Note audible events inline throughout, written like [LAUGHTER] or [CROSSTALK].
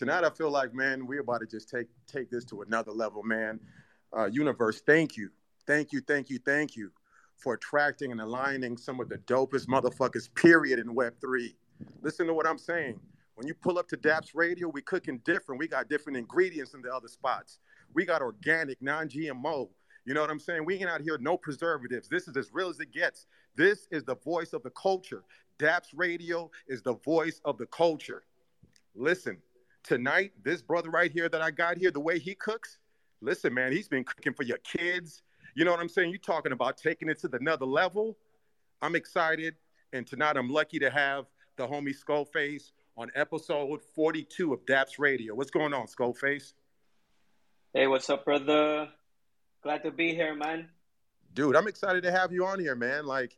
tonight I feel like, man, we're about to just take take this to another level, man. Uh, universe, thank you, thank you, thank you, thank you for attracting and aligning some of the dopest motherfuckers, period, in Web three. Listen to what I'm saying. When you pull up to Daps Radio, we cooking different. We got different ingredients in the other spots. We got organic, non-GMO. You know what I'm saying? We ain't out here no preservatives. This is as real as it gets. This is the voice of the culture. Daps Radio is the voice of the culture. Listen, tonight, this brother right here that I got here, the way he cooks, listen, man, he's been cooking for your kids. You know what I'm saying? You're talking about taking it to the another level. I'm excited. And tonight, I'm lucky to have the homie Skullface on episode 42 of Daps Radio. What's going on, Skullface? Hey, what's up, brother? Glad to be here, man. Dude, I'm excited to have you on here, man. Like,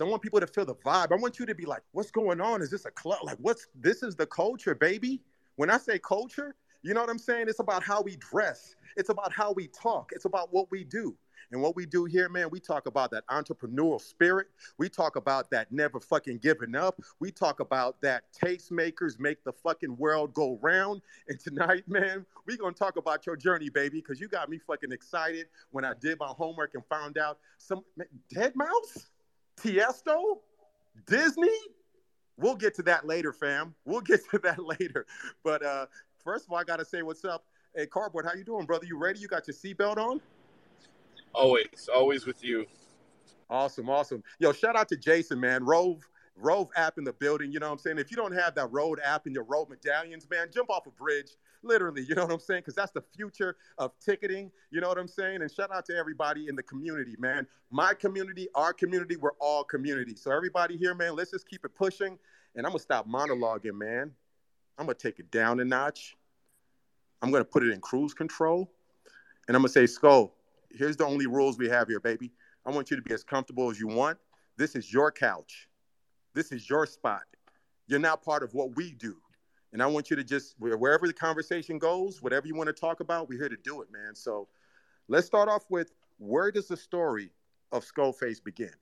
I want people to feel the vibe. I want you to be like, what's going on? Is this a club? Like, what's this is the culture, baby. When I say culture, you know what I'm saying? It's about how we dress, it's about how we talk, it's about what we do. And what we do here, man, we talk about that entrepreneurial spirit. We talk about that never fucking giving up. We talk about that tastemakers make the fucking world go round. And tonight, man, we gonna talk about your journey, baby, because you got me fucking excited when I did my homework and found out some Deadmau5, Tiesto, Disney. We'll get to that later, fam. We'll get [LAUGHS] to that later. But uh, first of all, I gotta say what's up. Hey, Cardboard, how you doing, brother? You ready? You got your seatbelt on? Always, always with you. Awesome, awesome. Yo, shout out to Jason, man. Rove, Rove app in the building. You know what I'm saying? If you don't have that Rove app in your Rove medallions, man, jump off a bridge. Literally, you know what I'm saying? Because that's the future of ticketing. You know what I'm saying? And shout out to everybody in the community, man. My community, our community, we're all community. So everybody here, man, let's just keep it pushing. And I'm gonna stop monologuing, man. I'm gonna take it down a notch. I'm gonna put it in cruise control, and I'm gonna say, Skull, here's the only rules we have here, baby. I want you to be as comfortable as you want. This is your couch. This is your spot. You're now part of what we do. And I want you to just, wherever the conversation goes, whatever you want to talk about, we're here to do it, man. So let's start off with where does the story of Skullface begin?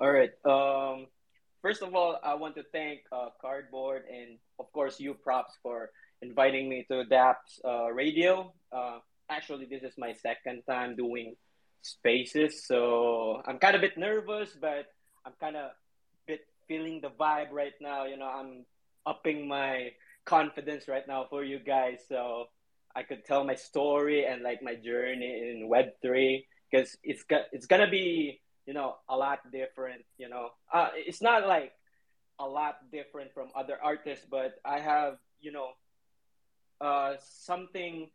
All right. Um, first of all, I want to thank uh, Cardboard and, of course, you props for inviting me to DAPS uh, radio. Uh, actually this is my second time doing spaces so i'm kind of a bit nervous but i'm kind of feeling the vibe right now you know i'm upping my confidence right now for you guys. So i could tell my story and like my journey in web3 because it's got it's gonna be you know a lot different you know. Uh, it's not like a lot different from other artists but i have you know uh, something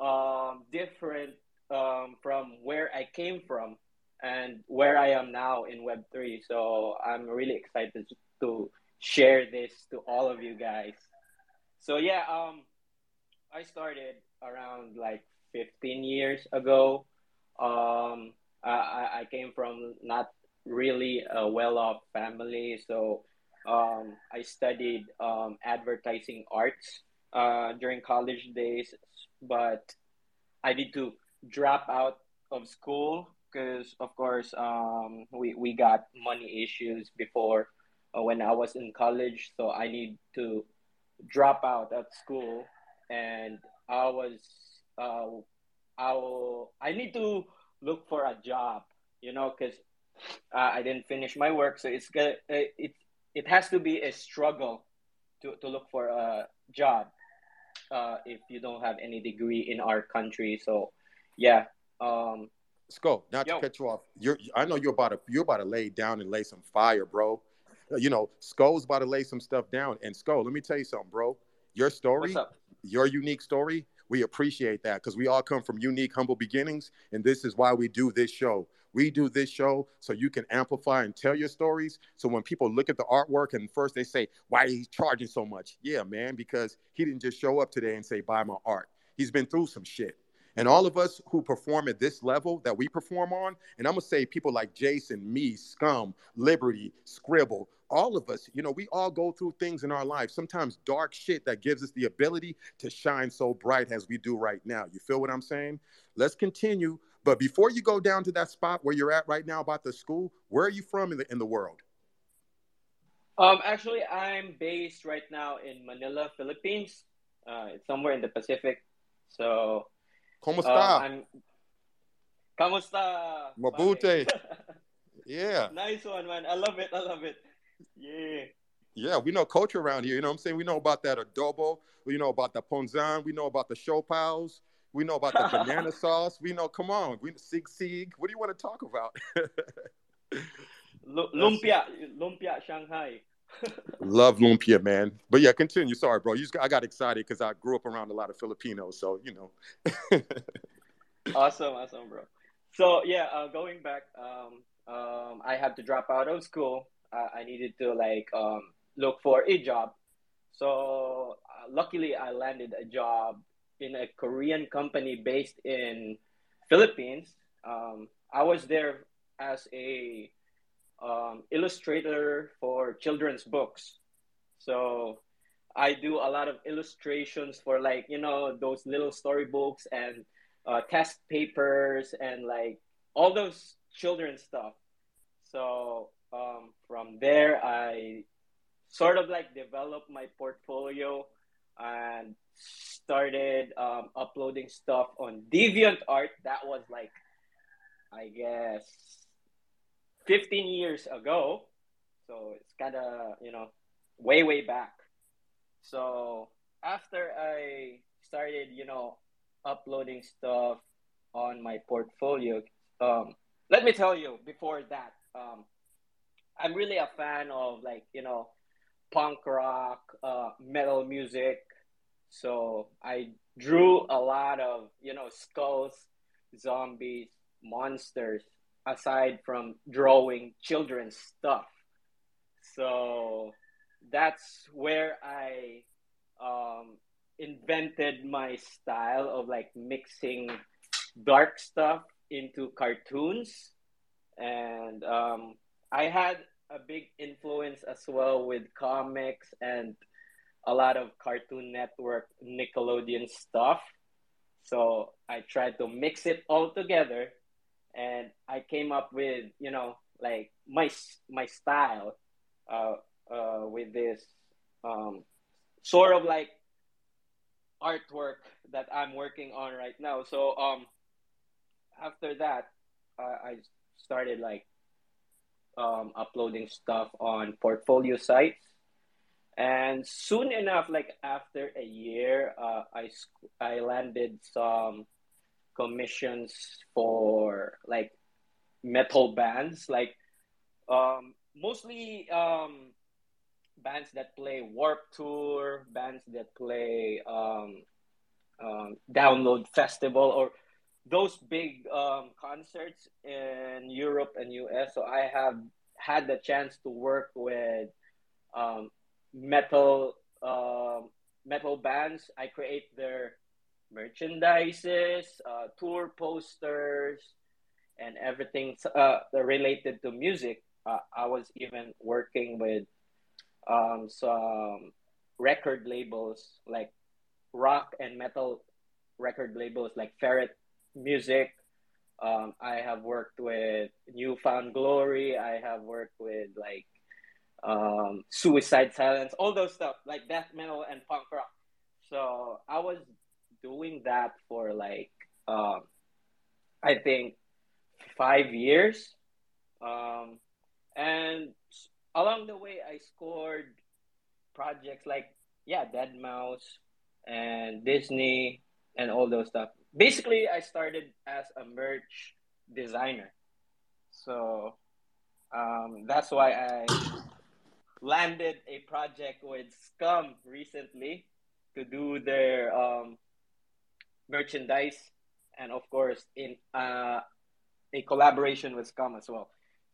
um, different um, from where I came from and where I am now in Web3. So I'm really excited to share this to all of you guys. So yeah, um, I started around like 15 years ago. Um, I, I came from not really a well-off family, so um, I studied um, advertising arts uh, during college days, but I need to drop out of school because, of course, um, we, we got money issues before uh, when I was in college. So I need to drop out at school. And I was, uh, I, will, I need to look for a job, you know, because uh, I didn't finish my work. So it's gonna, it, it has to be a struggle to, to look for a job uh, if you don't have any degree in our country. So, yeah. Um, Skull, not yo. to cut you off. You're, I know you're about to you're about to lay down and lay some fire, bro. Uh, you know, Skull's about to lay some stuff down. And Skull, let me tell you something, bro. Your story, your unique story, we appreciate that because we all come from unique, humble beginnings, and this is why we do this show. We do this show so you can amplify and tell your stories. So when people look at the artwork and first they say, why he's charging so much? Yeah, man, because he didn't just show up today and say, buy my art. He's been through some shit. And all of us who perform at this level that we perform on, and I'm gonna say people like Jason, me, Scum, Liberty, Scribble, all of us, you know, we all go through things in our life, sometimes dark shit that gives us the ability to shine so bright as we do right now. You feel what I'm saying? Let's continue but before you go down to that spot where you're at right now about the school, where are you from in the in the world? Um, actually, I'm based right now in Manila, Philippines. Uh, it's somewhere in the Pacific. So, ¿Cómo está? um, I'm. Kamusta? Mabute. yeah. nice one, man. I love it. I love it. Yeah. Yeah, we know culture around here. You know what I'm saying? We know about that adobo. We know about the ponzan. We know about the show pals. We know about the banana [LAUGHS] sauce. We know, come on, we sisig. What do you want to talk about? [LAUGHS] Lu- Lumpia, Lumpia, Shanghai. Love lumpia, man. But yeah, continue. Sorry, bro. You just, I got excited because I grew up around a lot of Filipinos, so you know. [LAUGHS] awesome, awesome, bro. So yeah, uh, going back, um, um, I had to drop out of school. I needed to like um, look for a job. So uh, luckily, I landed a job in a Korean company based in Philippines. Um, I was there as a um, illustrator for children's books. So I do a lot of illustrations for like you know those little storybooks and uh, test papers and like all those children's stuff. So um, from there, I sort of like developed my portfolio and started um, uploading stuff on DeviantArt. That was like, I guess, 15 years ago. So it's kind of, you know, way, way back. So after I started, you know, uploading stuff on my portfolio, um, let me tell you before that, um, I'm really a fan of like, you know, punk rock, uh, metal music. So I drew a lot of, you know, skulls, zombies, monsters, aside from drawing children's stuff. So that's where I um, invented my style of like mixing dark stuff into cartoons. And um, I had a big influence as well with comics and a lot of Cartoon Network, Nickelodeon stuff. So I tried to mix it all together, and I came up with you know like my my style, uh, uh, with this um, sort of like artwork that I'm working on right now. So um, after that, I started like um, uploading stuff on portfolio sites. And soon enough, like after a year, uh, I I landed some commissions for like metal bands, like um, mostly um, bands that play Warped Tour, bands that play um, um, Download Festival, or those big um, concerts in Europe and US. So I have had the chance to work with um, metal um, metal bands. I create their merchandises, uh, tour posters, and everything uh, related to music. Uh, I was even working with um, some record labels like rock and metal record labels like Ferret music. Um, I have worked with New Found Glory. I have worked with like um, Suicide Silence, all those stuff like death metal and punk rock. So I was doing that for like um, I think five years, um, and along the way I scored projects like yeah, Deadmau5 and Disney and all those stuff basically I started as a merch designer. So um, that's why I landed a project with Scum recently to do their um, merchandise and of course in uh, a collaboration with Scum as well.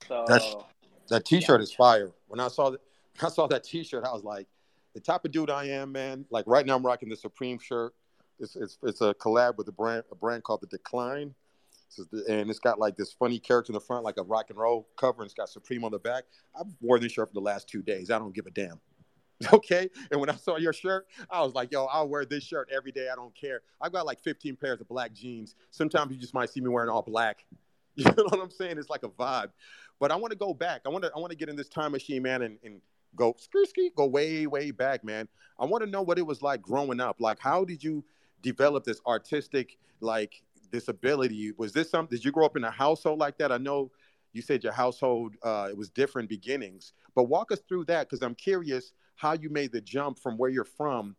So That's, that T-shirt yeah. is fire. When I saw that, [LAUGHS] I saw that T-shirt, I was like, the type of dude I am, man. Like right now, I'm rocking the Supreme shirt. It's, it's, it's a collab with a brand a brand called The Decline. And it's got like this funny character in the front, like a rock and roll cover, and it's got Supreme on the back. I've worn this shirt for the last two days. I don't give a damn. [LAUGHS] Okay. And when I saw your shirt, I was like, yo, I'll wear this shirt every day. I don't care. I've got like 15 pairs of black jeans. Sometimes you just might see me wearing all black. [LAUGHS] You know what I'm saying? It's like a vibe. But I want to go back. I want to I want to get in this time machine, man, and, and go ski go way way back, man. I want to know what it was like growing up. Like, how did you develop this artistic like this ability? Was this something? Did you grow up in a household like that? I know you said your household uh, it was different beginnings, but walk us through that because I'm curious how you made the jump from where you're from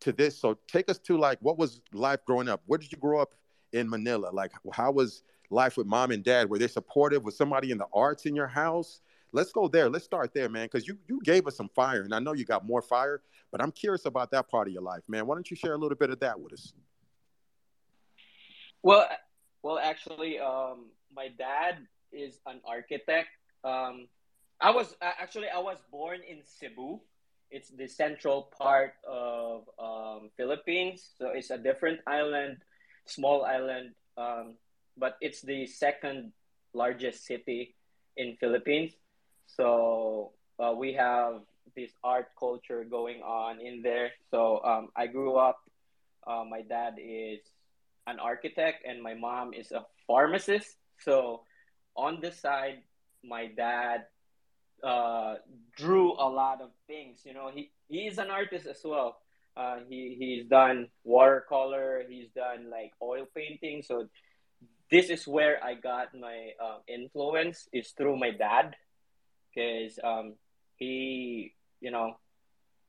to this. So take us to like what was life growing up? Where did you grow up in Manila? Like, how was life with mom and dad? Were they supportive? Was somebody in the arts in your house? let's go there. Let's start there, man, because you you gave us some fire, and I know you got more fire. But I'm curious about that part of your life, man. Why don't you share a little bit of that with us? Well, well, actually, um, my dad is an architect. Um, I was actually I was born in Cebu. It's the central part of um, Philippines, so it's a different island, small island, um, but it's the second largest city in Philippines. So uh, we have this art culture going on in there. So um, I grew up. Uh, my dad is an architect, and my mom is a pharmacist. So on the side, my dad uh, drew a lot of things. You know, he he is an artist as well. Uh, he he's done watercolor. He's done like oil painting. So this is where I got my uh, influence is through my dad because um, he, you know,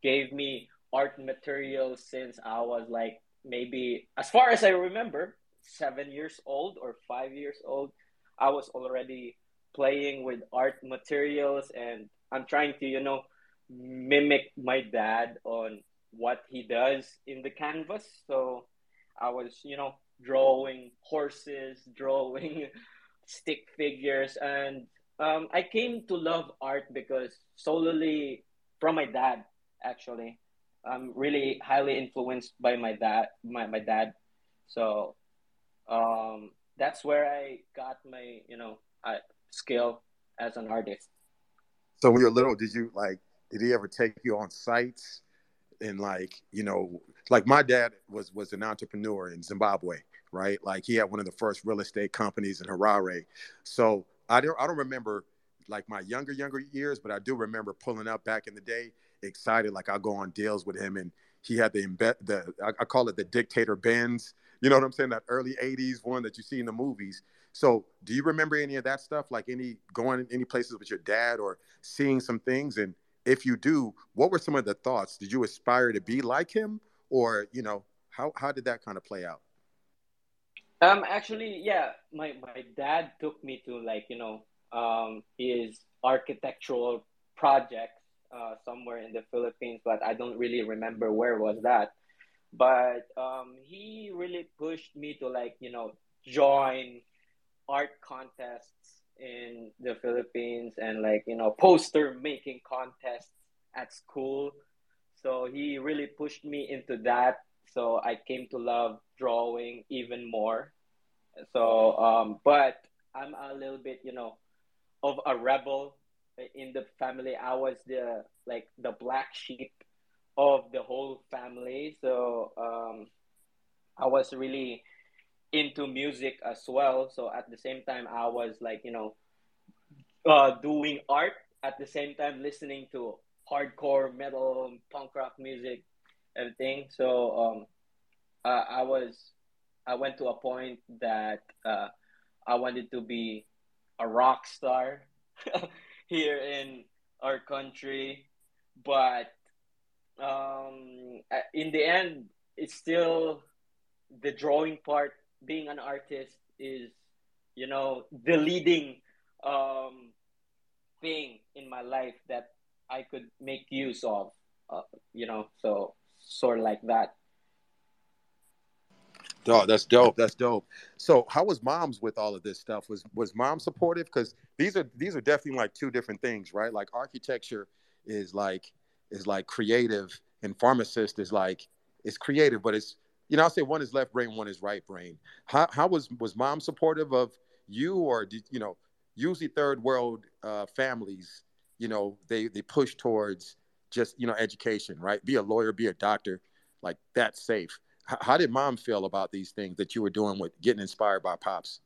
gave me art materials since I was like maybe, as far as I remember, seven years old or five years old. I was already playing with art materials and I'm trying to, you know, mimic my dad on what he does in the canvas. So I was, you know, drawing horses, [LAUGHS] drawing stick figures, and um, I came to love art because solely from my dad, actually. I'm really highly influenced by my dad, my, my dad. So um, that's where I got my, you know, uh, skill as an artist. So when you were little, did you like, did he ever take you on sites and like, you know, like my dad was, was an entrepreneur in Zimbabwe, right? Like he had one of the first real estate companies in Harare. So I don't I don't remember like my younger younger years, but I do remember pulling up back in the day, excited. Like I go on deals with him, and he had the embed the I, I call it the dictator Benz. You know what I'm saying? That early '80s one that you see in the movies. So, do you remember any of that stuff? Like any going any places with your dad or seeing some things? And if you do, what were some of the thoughts? Did you aspire to be like him, or you know, how how did that kind of play out? Um, actually, yeah, my my dad took me to like you know um his architectural project uh, somewhere in the Philippines, but I don't really remember where was that. But um, he really pushed me to like you know join art contests in the Philippines and like you know poster making contests at school. So he really pushed me into that so I came to love drawing even more. So, um, but I'm a little bit, you know, of a rebel in the family. I was the like the black sheep of the whole family. So um, I was really into music as well. So at the same time, I was like, you know, uh, doing art at the same time listening to hardcore metal, punk rock music everything. So um, I was, I went to a point that uh, I wanted to be a rock star [LAUGHS] here in our country, but um, in the end, it's still the drawing part. Being an artist is, you know, the leading um, thing in my life that I could make use of. Uh, you know, so sort of like that. Oh, that's dope. That's dope. So, how was mom's with all of this stuff? Was was mom supportive? Because these are these are definitely like two different things, right? Like architecture is like is like creative, and pharmacist is like it's creative, but it's you know I'll say one is left brain, one is right brain. How how was was mom supportive of you, or did you know usually third world uh, families, you know they they push towards just you know education, right? Be a lawyer, be a doctor, like that's safe. H- how did mom feel about these things that you were doing with getting inspired by pops?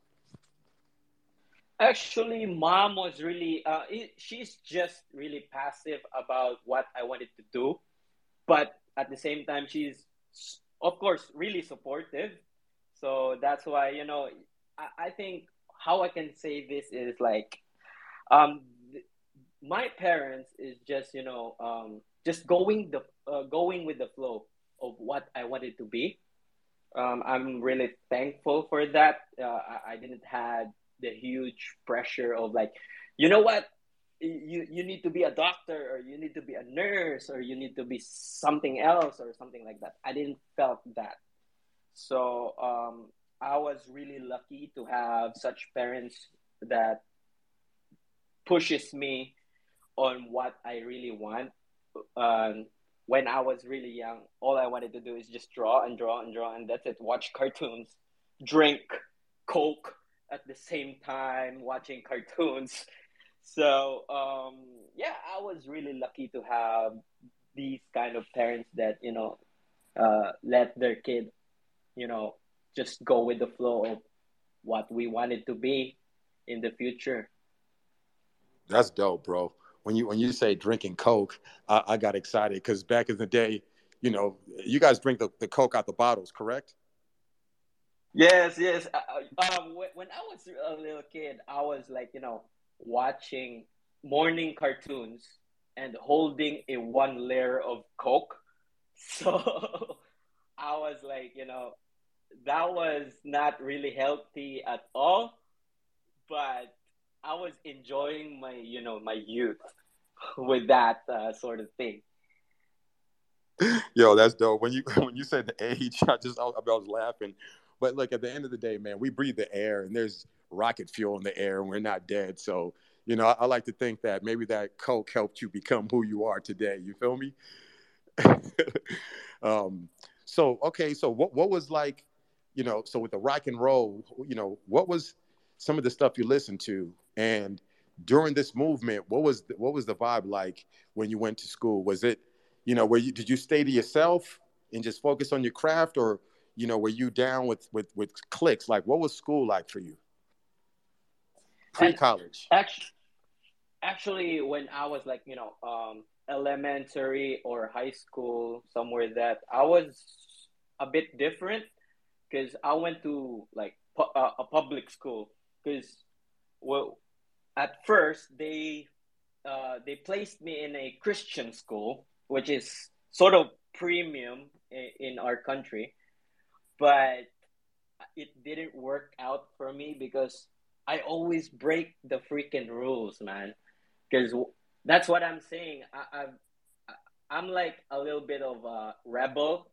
Actually, mom was really, uh, she's just really passive about what I wanted to do. But at the same time, she's, of course, really supportive. So that's why, you know, I, I think how I can say this is like, um, my parents is just, you know, um, just going the, uh, going with the flow of what I wanted to be. Um, I'm really thankful for that. Uh, I, I didn't had the huge pressure of like, you know what, you you need to be a doctor or you need to be a nurse or you need to be something else or something like that. I didn't felt that. So um, I was really lucky to have such parents that pushes me on what I really want. Um, when I was really young, all I wanted to do is just draw and draw and draw, and that's it. Watch cartoons, drink Coke at the same time, watching cartoons. So um, yeah, I was really lucky to have these kind of parents that you know uh, let their kid, you know, just go with the flow of what we wanted to be in the future. That's dope, bro when you when you say drinking Coke, I, I got excited because back in the day, you know, you guys drink the, the Coke out the bottles, correct? Yes, yes. Uh, uh um, when I was a little kid, I was like, you know, watching morning cartoons and holding a one layer of Coke. [LAUGHS] So I was like, you know, that was not really healthy at all, but I was enjoying my, you know, my youth with that uh, sort of thing. [LAUGHS] Yo, that's dope. When you [LAUGHS] when you said the age, I just I, I was laughing. But look, at the end of the day, man, we breathe the air, and there's rocket fuel in the air, and we're not dead. So, you know, I, I like to think that maybe that Coke helped you become who you are today. You feel me? [LAUGHS] um, so okay, so what what was like, you know, so with the rock and roll, you know, what was some of the stuff you listened to, and during this movement, what was the, what was the vibe like when you went to school? Was it, you know, where you did you stay to yourself and just focus on your craft, or you know, were you down with with with cliques? Like, what was school like for you? Pre college. Actually, actually, when I was like, you know, um, elementary or high school, somewhere that I was a bit different because I went to like pu- uh, a public school because well at first they uh, they placed me in a Christian school, which is sort of premium in, in our country, but it didn't work out for me because I always break the freaking rules, man. Because that's what I'm saying. I, I I'm like a little bit of a rebel.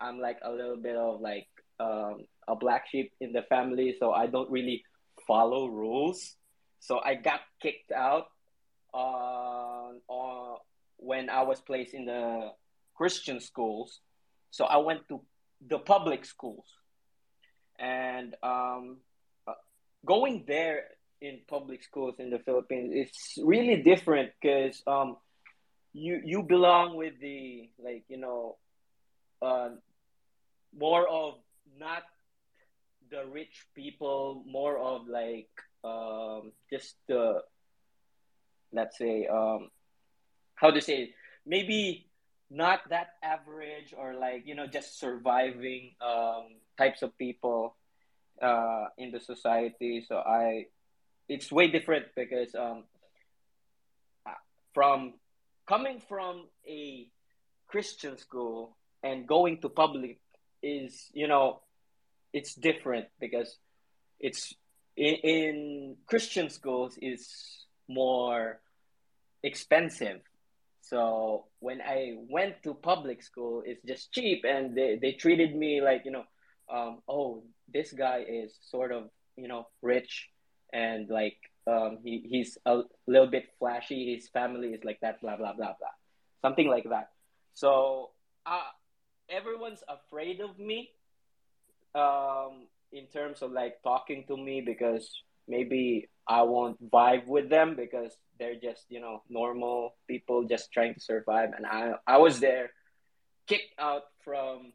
I'm like a little bit of like um, a black sheep in the family, so I don't really follow rules. So I got kicked out uh, uh, when I was placed in the Christian schools. So I went to the public schools. And um, going there in public schools in the Philippines, it's really different because um, you you belong with the like you know uh, more of not the rich people, more of like um, just the let's say um, how to say it? maybe not that average or like you know just surviving um, types of people uh, in the society. So I, it's way different because um, from coming from a Christian school and going to public is you know it's different because it's in, in Christian schools is more expensive. So when I went to public school, it's just cheap, and they, they treated me like you know, um, oh, this guy is sort of you know rich, and like um, he he's a little bit flashy. His family is like that, blah blah blah blah, something like that. So uh, everyone's afraid of me um, in terms of like talking to me because maybe I won't vibe with them because they're just you know normal people just trying to survive and I I was there kicked out from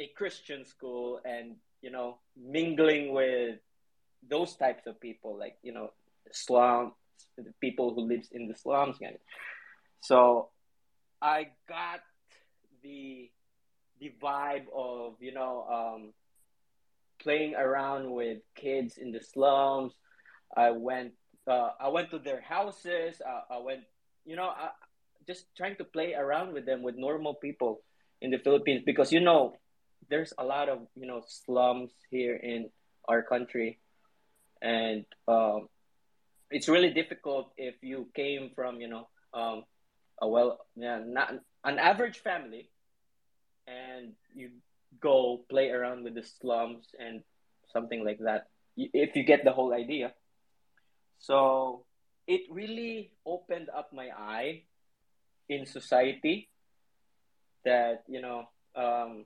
a Christian school and you know mingling with those types of people like you know slum, the people who lives in the slums. So I got the the vibe of you know um, playing around with kids in the slums. I went uh, I went to their houses. I, I went you know I, just trying to play around with them with normal people in the Philippines because you know there's a lot of you know slums here in our country. And um, it's really difficult if you came from you know um, a well yeah, not an average family and you go play around with the slums and something like that if you get the whole idea. So it really opened up my eye in society that you know um,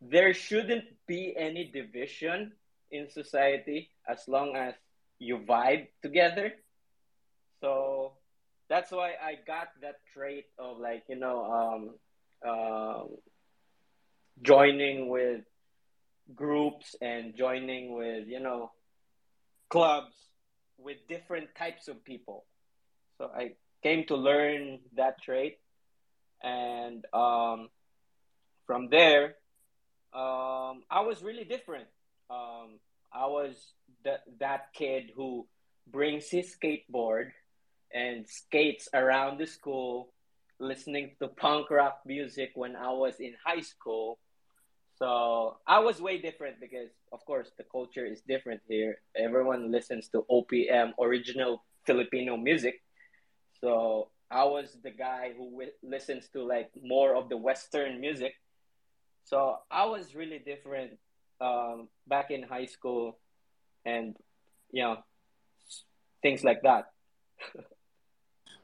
there shouldn't be any division in society as long as you vibe together. So that's why i got that trait of like you know um, um, joining with groups and joining with you know clubs with different types of people. So i came to learn that trait and um, from there um, i was really different um, i was that that kid who brings his skateboard and skates around the school listening to punk rock music when i was in high school so I was way different because, of course, the culture is different here. Everyone listens to OPM, original Filipino music. So I was the guy who w- listens to like more of the Western music. So I was really different um, back in high school, and you know, things like that.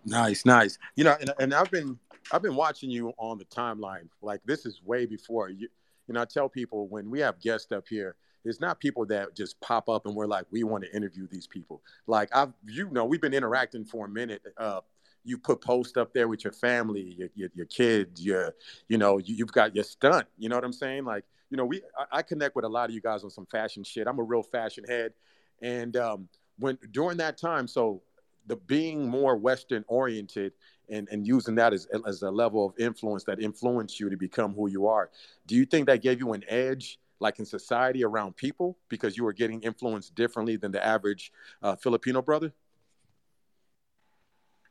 nice, nice. You know, and, and I've been I've been watching you on the timeline. Like this is way before you you know, I tell people when we have guests up here, it's not people that just pop up and we're like, we want to interview these people. Like I've, you know, we've been interacting for a minute. Uh, you put post up there with your family, your, your, your kids, your, you know, you, have got your stunt. You know what I'm saying? Like, you know, we, I, I, connect with a lot of you guys on some fashion shit. I'm a real fashion head, and um, when during that time, so the being more Western oriented and, and using that as, as a level of influence that influenced you to become who you are. Do you think that gave you an edge, like in society around people, because you were getting influenced differently than the average uh, Filipino brother?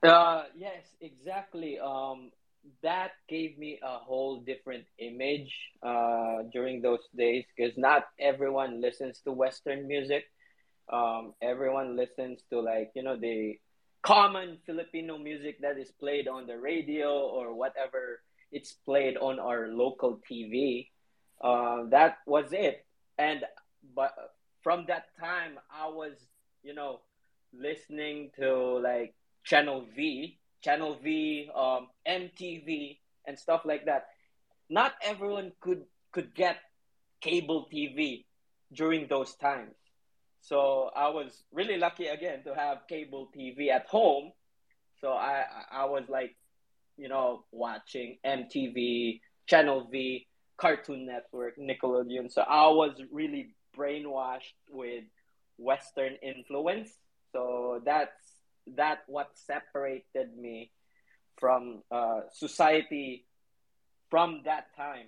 Uh, yes, exactly. Um, that gave me a whole different image uh, during those days because not everyone listens to Western music. Um, everyone listens to like you know the common Filipino music that is played on the radio or whatever it's played on our local TV. Uh, that was it. And but from that time, I was, you know, listening to like Channel V, Channel V, um, MTV, and stuff like that. Not everyone could could get cable TV during those times. So I was really lucky again to have cable TV at home. So I I was like, you know, watching MTV, Channel V, Cartoon Network, Nickelodeon. So I was really brainwashed with Western influence. So that's that what separated me from uh, society from that time.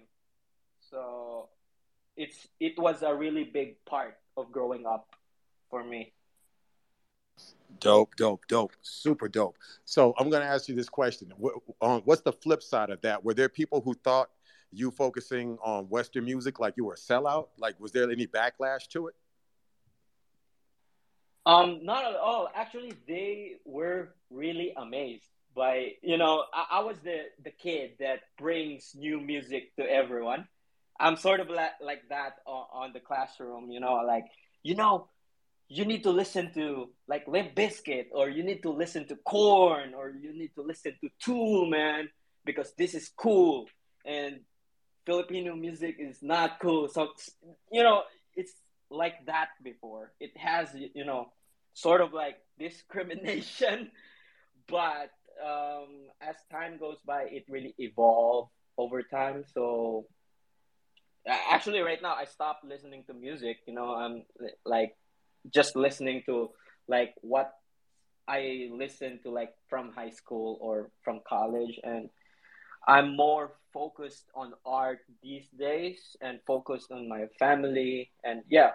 So it's it was a really big part of growing up for me. Dope, dope, dope, super dope. So I'm going to ask you this question: um, What's the flip side of that? Were there people who thought you focusing on Western music like you were a sellout? Like, was there any backlash to it? Um, not at all. Actually, they were really amazed by you know I, I was the the kid that brings new music to everyone. I'm sort of like, like that on, on the classroom. You know, like you know you need to listen to like Limp Bizkit or you need to listen to Korn or you need to listen to Tool, man, because this is cool and Filipino music is not cool. So you know, it's like that before. It has you know, sort of like discrimination, [LAUGHS] but um, as time goes by, it really evolved over time. So actually, right now, I stopped listening to music. You know, I'm like just listening to like what I listen to like from high school or from college, and I'm more focused on art these days and focused on my family. And yeah,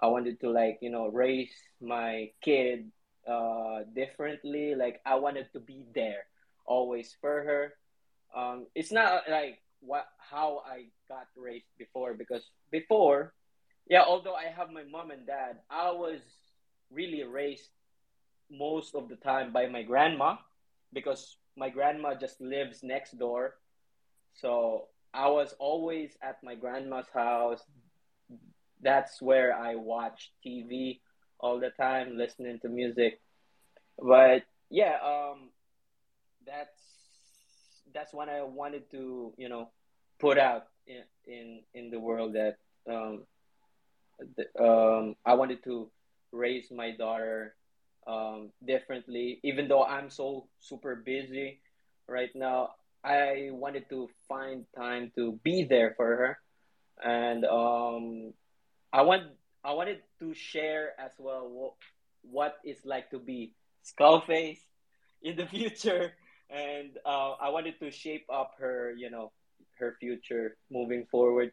I wanted to like you know raise my kid uh, differently. Like I wanted to be there always for her. Um, it's not like what how I got raised before because before, yeah, although I have my mom and dad, I was really raised most of the time by my grandma because my grandma just lives next door. So I was always at my grandma's house. That's where I watch TV all the time, listening to music. But yeah, um, that's that's what I wanted to, you know, put out in in, in the world that um, the, um, I wanted to raise my daughter um, differently. Even though I'm so super busy right now, I wanted to find time to be there for her, and um, I want I wanted to share as well what, what it's like to be Skullface in the [LAUGHS] future, and uh, I wanted to shape up her, you know, her future moving forward.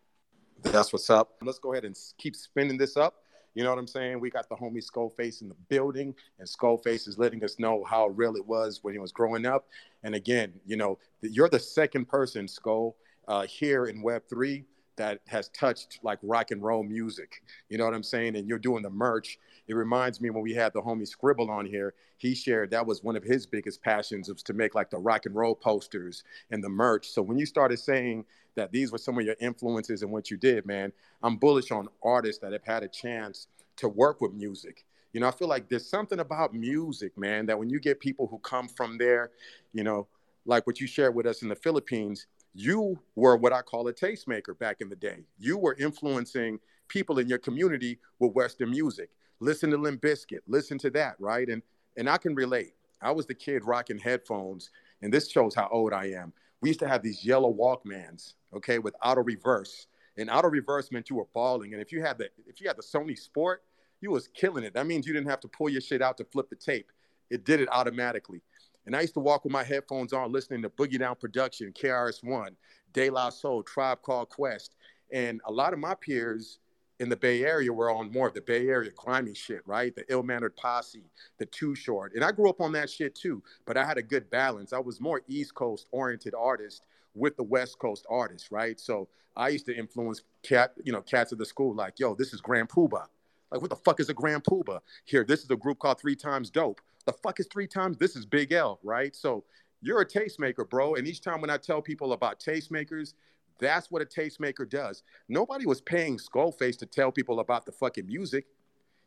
That's what's up. Let's go ahead and keep spinning this up. You know what I'm saying? We got the homie Skullface in the building, and Skullface is letting us know how real it was when he was growing up. And again, you know, you're the second person, Skull, uh, here in Web3 that has touched like rock and roll music. You know what I'm saying? And you're doing the merch. It reminds me when we had the homie Scribble on here, he shared that was one of his biggest passions was to make like the rock and roll posters and the merch. So when you started saying that these were some of your influences and what you did, man, I'm bullish on artists that have had a chance to work with music. You know, I feel like there's something about music, man, that when you get people who come from there, you know, like what you shared with us in the Philippines, you were what I call a tastemaker back in the day. You were influencing people in your community with Western music. Listen to Limp Bizkit, listen to that, right? And and I can relate. I was the kid rocking headphones, and this shows how old I am. We used to have these yellow Walkmans, okay, with auto reverse. And auto reverse meant you were balling. And if you had the if you had the Sony Sport, you was killing it. That means you didn't have to pull your shit out to flip the tape. It did it automatically. And I used to walk with my headphones on, listening to Boogie Down Production, KRS One, De La Soul, Tribe Called Quest. And a lot of my peers in the Bay Area were on more of the Bay Area grimy shit, right? The ill mannered posse, the too short. And I grew up on that shit too, but I had a good balance. I was more East Coast oriented artist with the West Coast artists, right? So I used to influence cat, you know, cats at the school, like, yo, this is Grand Puba. Like, what the fuck is a Grand Puba? Here, this is a group called Three Times Dope. The fuck is three times? This is Big L, right? So you're a tastemaker, bro. And each time when I tell people about tastemakers, that's what a tastemaker does. Nobody was paying Skullface to tell people about the fucking music.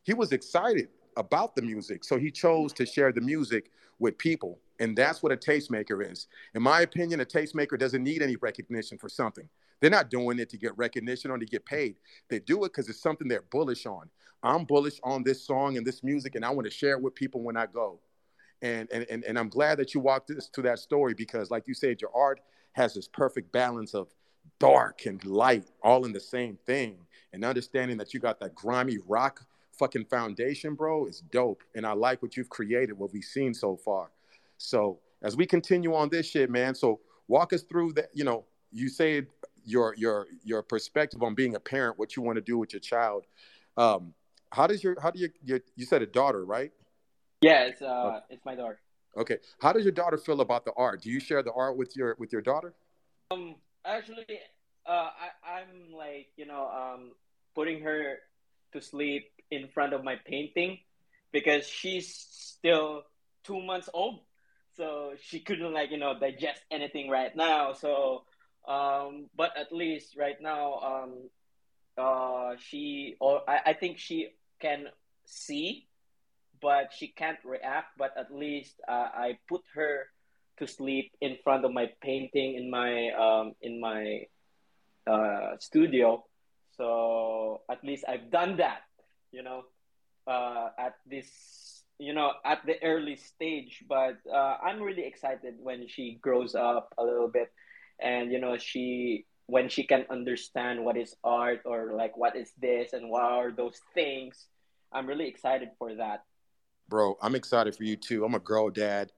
He was excited about the music. So he chose to share the music with people. And that's what a tastemaker is. In my opinion, a tastemaker doesn't need any recognition for something. They're not doing it to get recognition or to get paid. They do it because it's something they're bullish on. I'm bullish on this song and this music, and I want to share it with people when I go. And, and, and, and I'm glad that you walked us to that story because, like you said, your art has this perfect balance of dark and light all in the same thing. And understanding that you got that grimy rock fucking foundation, bro, is dope. And I like what you've created, what we've seen so far. So as we continue on this shit, man, so walk us through that, you know, you said your your your perspective on being a parent, what you want to do with your child. Um, how does your how do you your, you said a daughter, right? Yeah, it's uh okay. it's my daughter. Okay. How does your daughter feel about the art? Do you share the art with your with your daughter? Um actually uh I, I'm like, you know, um putting her to sleep in front of my painting because she's still two months old. So she couldn't like, you know, digest anything right now. So um, but at least right now, um, uh, she or I, I think she can see, but she can't react. But at least uh, I put her to sleep in front of my painting in my um, in my uh, studio. So at least I've done that, you know, uh, at this, you know, at the early stage. But uh, I'm really excited when she grows up a little bit and you know she when she can understand what is art or like what is this and what are those things i'm really excited for that bro, I'm excited for you too. I'm a girl dad.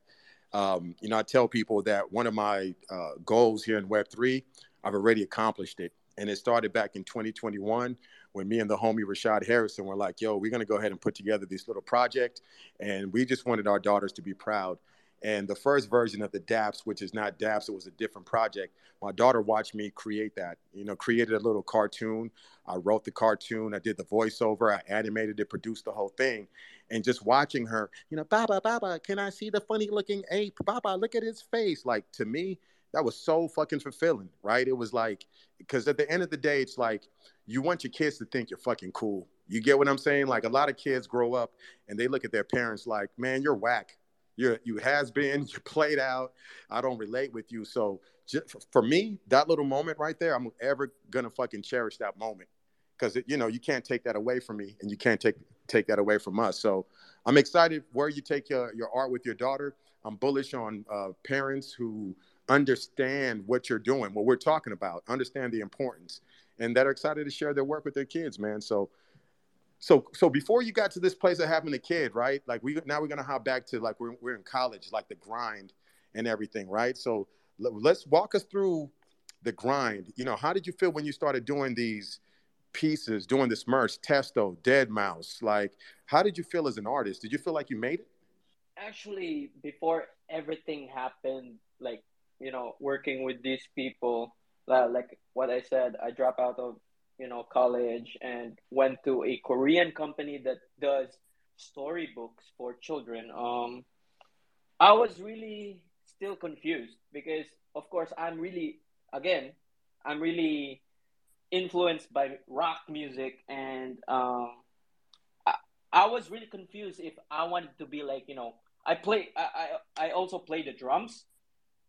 Um, you know, I tell people that one of my uh, goals here in Web3, I've already accomplished it. And it started back in 2021 when me and the homie Rashad Harrison were like, yo, we're going to go ahead and put together this little project. And we just wanted our daughters to be proud. And the first version of the DAPS, which is not DAPS, it was a different project. My daughter watched me create that, you know, created a little cartoon. I wrote the cartoon, I did the voiceover, I animated it, produced the whole thing. And just watching her, you know, Baba, Baba, can I see the funny looking ape? Baba, look at his face. Like to me, that was so fucking fulfilling, right? It was like, because at the end of the day, it's like you want your kids to think you're fucking cool. You get what I'm saying? Like a lot of kids grow up and they look at their parents like, man, you're whack you're you has been [LAUGHS] you played out. I don't relate with you. So just, for me that little moment right there i'm ever gonna fucking cherish that moment. Because you know you can't take that away from me and you can't take take that away from us. So i'm excited where you take your, your art with your daughter. I'm bullish on uh, parents who understand what you're doing what we're talking about understand the importance and that are excited to share their work with their kids man. So so so before you got to this place of having a kid right? Like we now we're gonna hop back to like we're, we're in college like the grind and everything right? So let's walk us through the grind. You know how did you feel when you started doing these pieces doing this merch Tiesto dead mouse? Like how did you feel as an artist? Did you feel like you made it? Actually before everything happened like you know working with these people like what i said i dropped out of you know college and went to a Korean company that does storybooks for children. Um, I was really still confused because, of course, I'm really again, I'm really influenced by rock music, and um, I, was really confused if I wanted to be like you know I play I, I I also play the drums,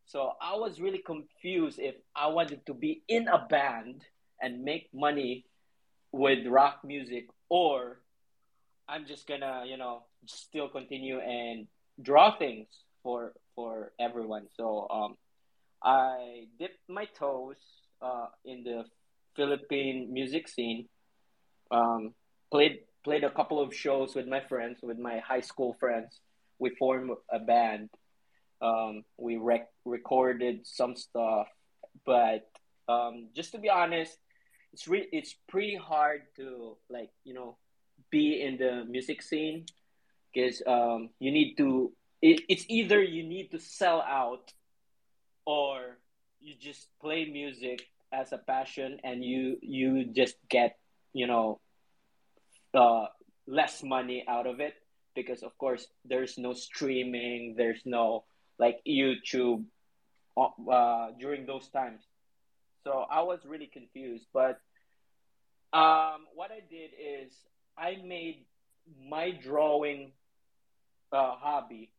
so I was really confused if I wanted to be in a band and make money with rock music or I'm just gonna, you know, still continue and draw things for for everyone. So um, I dipped my toes uh, in the Philippine music scene. Um, played played a couple of shows with my friends, with my high school friends. We formed a band. Um, we rec- recorded some stuff, but um, just to be honest, it's re- it's pretty hard to like you know be in the music scene because um, you need to it, it's either you need to sell out or you just play music as a passion and you you just get you know uh, less money out of it because of course there's no streaming there's no like youtube uh, during those times so I was really confused. But um, what I did is I made my drawing uh, hobby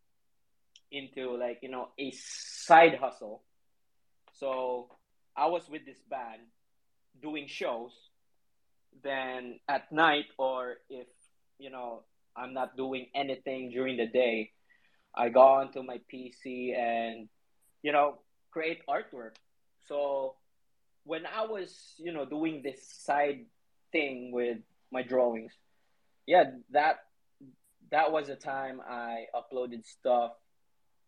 into like you know a side hustle. So I was with this band doing shows. Then at night, or if you know I'm not doing anything during the day, I go onto my PC and you know create artwork. So when I was, you know, doing this side thing with my drawings, yeah, that that was a time I uploaded stuff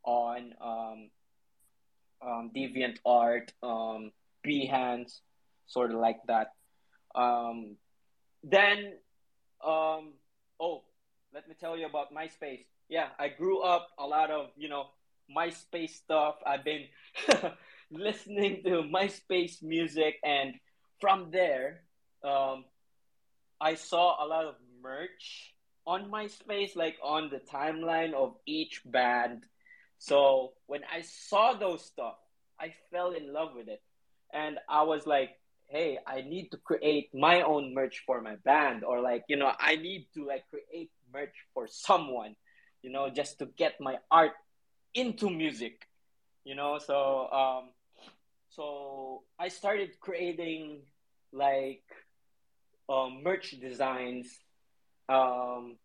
on um, um, Deviant Art, um, Behance, sort of like that. Um, then, um, oh, let me tell you about MySpace. Yeah, I grew up a lot of you know MySpace stuff. I've been [LAUGHS] listening to MySpace music, and from there, um, I saw a lot of merch on MySpace, like on the timeline of each band. So when I saw those stuff, I fell in love with it, and I was like, "Hey, I need to create my own merch for my band, or like, you know, I need to like create merch for someone, you know, just to get my art into music." you know so um so I started creating like um, merch designs um,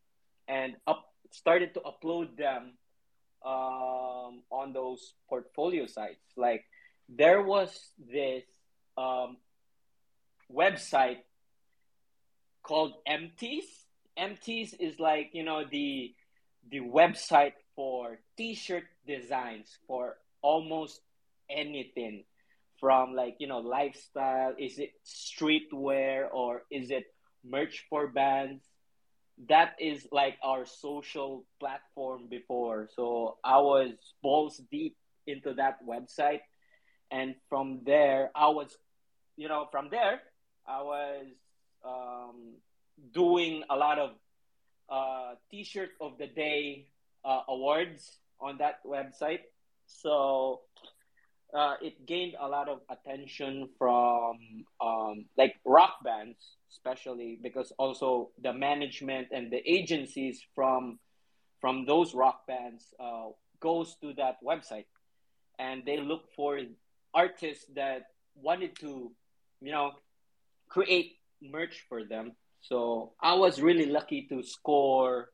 and up started to upload them um, on those portfolio sites. Like there was this um, website called Emptees. Emptees is like you know the the website for t-shirt designs for almost anything from like you know lifestyle? Is it streetwear or is it merch for bands? That is like our social platform before. So i was balls deep into that website. And from there i was you know from there i was um, doing a lot of uh, t-shirt of the day uh, awards on that website. So uh, it gained a lot of attention from um, like rock bands, especially because also the management and the agencies from from those rock bands uh, goes to that website, and they look for artists that wanted to, you know, create merch for them. So I was really lucky to score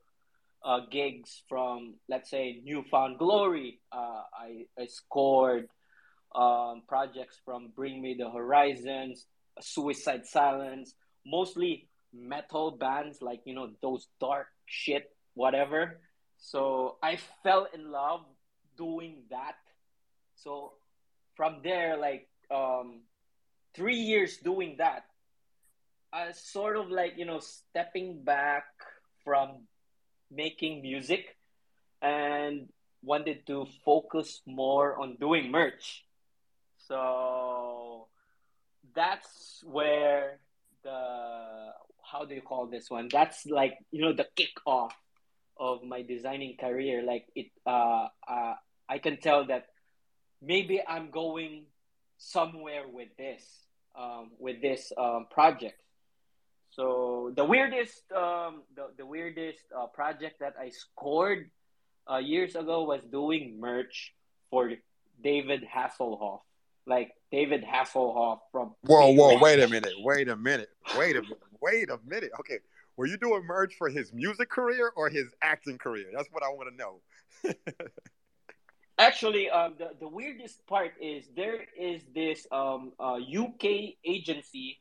uh, gigs from, let's say, New Found Glory. Uh, I, I scored um, projects from Bring Me the Horizons, Suicide Silence, mostly metal bands like you know those dark shit, whatever. So I fell in love doing that. So from there, like um, three years doing that, I sort of like you know stepping back from making music and wanted to focus more on doing merch so that's where the how do you call this one? That's like you know the kickoff of my designing career. Like it, uh, uh, I can tell that maybe I'm going somewhere with this, um, with this um, project. So the weirdest, um, the, the weirdest uh, project that I scored uh, years ago was doing merch for David Hasselhoff like David Hasselhoff from. Whoa, whoa! Wait a minute! Wait a minute! Wait a minute! Wait a minute! Okay, were you doing merch for his music career or his acting career? That's what I want to know. [LAUGHS] Actually, um, the the weirdest part is there is this um uh, UK agency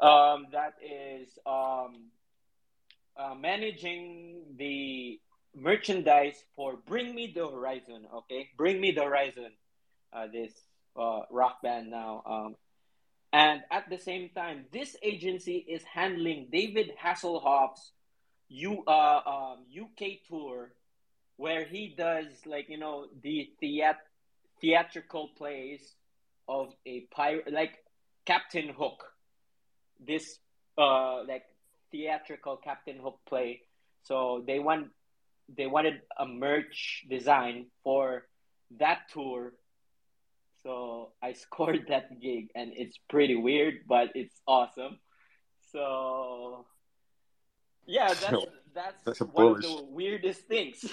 um that is um uh, managing the merchandise for Bring Me the Horizon. Okay, Bring Me the Horizon. Uh, this uh, rock band now. Um, and at the same time, this agency is handling David Hasselhoff's U, uh, um, UK tour, where he does like you know the theat- theatrical plays of a pirate, like Captain Hook. This uh, like theatrical Captain Hook play. So they want they wanted a merch design for that tour so I [LAUGHS] scored that gig, and it's pretty weird, but it's awesome. So yeah, [LAUGHS] that's that's, that's one bullish. of the weirdest things.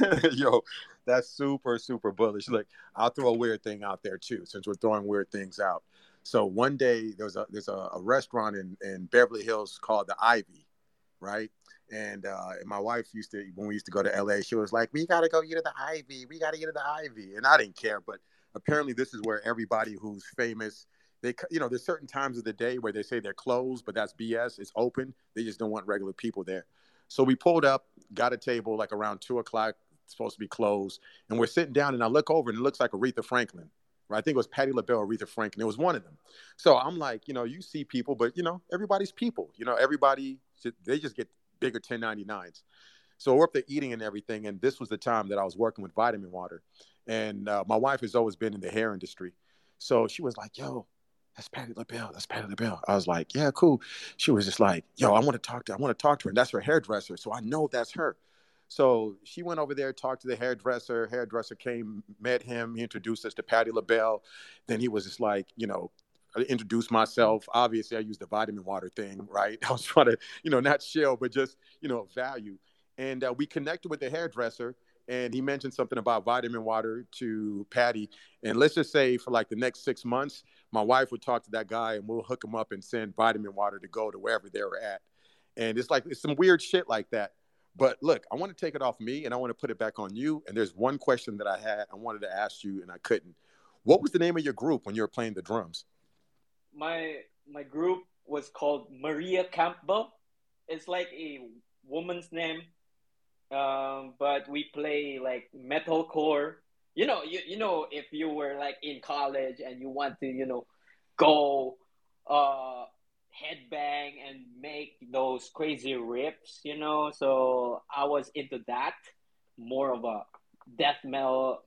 [LAUGHS] Yo, that's super super bullish. Look, I'll throw a weird thing out there too, since we're throwing weird things out. So one day there's a there's a, a restaurant in in Beverly Hills called the Ivy, right? And, uh, and my wife used to when we used to go to LA, she was like, "We gotta go eat at the Ivy. We gotta eat at the Ivy," and I didn't care, but apparently this is where everybody who's famous they you know there's certain times of the day where they say they're closed but that's bs it's open. They just don't want regular people there. So we pulled up got a table like around two o'clock supposed to be closed and we're sitting down and i look over and it looks like aretha franklin right? I think it was patti labelle aretha franklin. It was one of them. So i'm like you know you see people but you know everybody's people. You know everybody they just get bigger 1099s so we're up there eating and everything and this was the time that i was working with vitamin water and uh, my wife has always been in the hair industry. So she was like, yo, that's Patti LaBelle. That's Patti LaBelle. I was like, yeah, cool. She was just like, yo, I want to talk to, I want to talk to her. And that's her hairdresser. So I know that's her. So she went over there, talked to the hairdresser. Hairdresser came, met him. He introduced us to Patti LaBelle. Then he was just like, you know, I introduced myself. Obviously, I used the vitamin water thing, right? [LAUGHS] I was trying to, you know, not shell, but just, you know, value. And uh, we connected with the hairdresser and he mentioned something about vitamin water to Patti. And let's just say for like the next six months, my wife would talk to that guy and we'll hook him up and send vitamin water to go to wherever they were at. And it's like it's some weird shit like that. But look, I want to take it off me and I want to put it back on you. And there's one question that I had I wanted to ask you and I couldn't. What was the name of your group when you were playing the drums? My my group was called Maria Campbell. It's like a woman's name um, but we play like metalcore. You know, you, you know, if you were like in college and you want to, you know, go uh headbang and make those crazy rips, you know. So I was into that, more of a death metal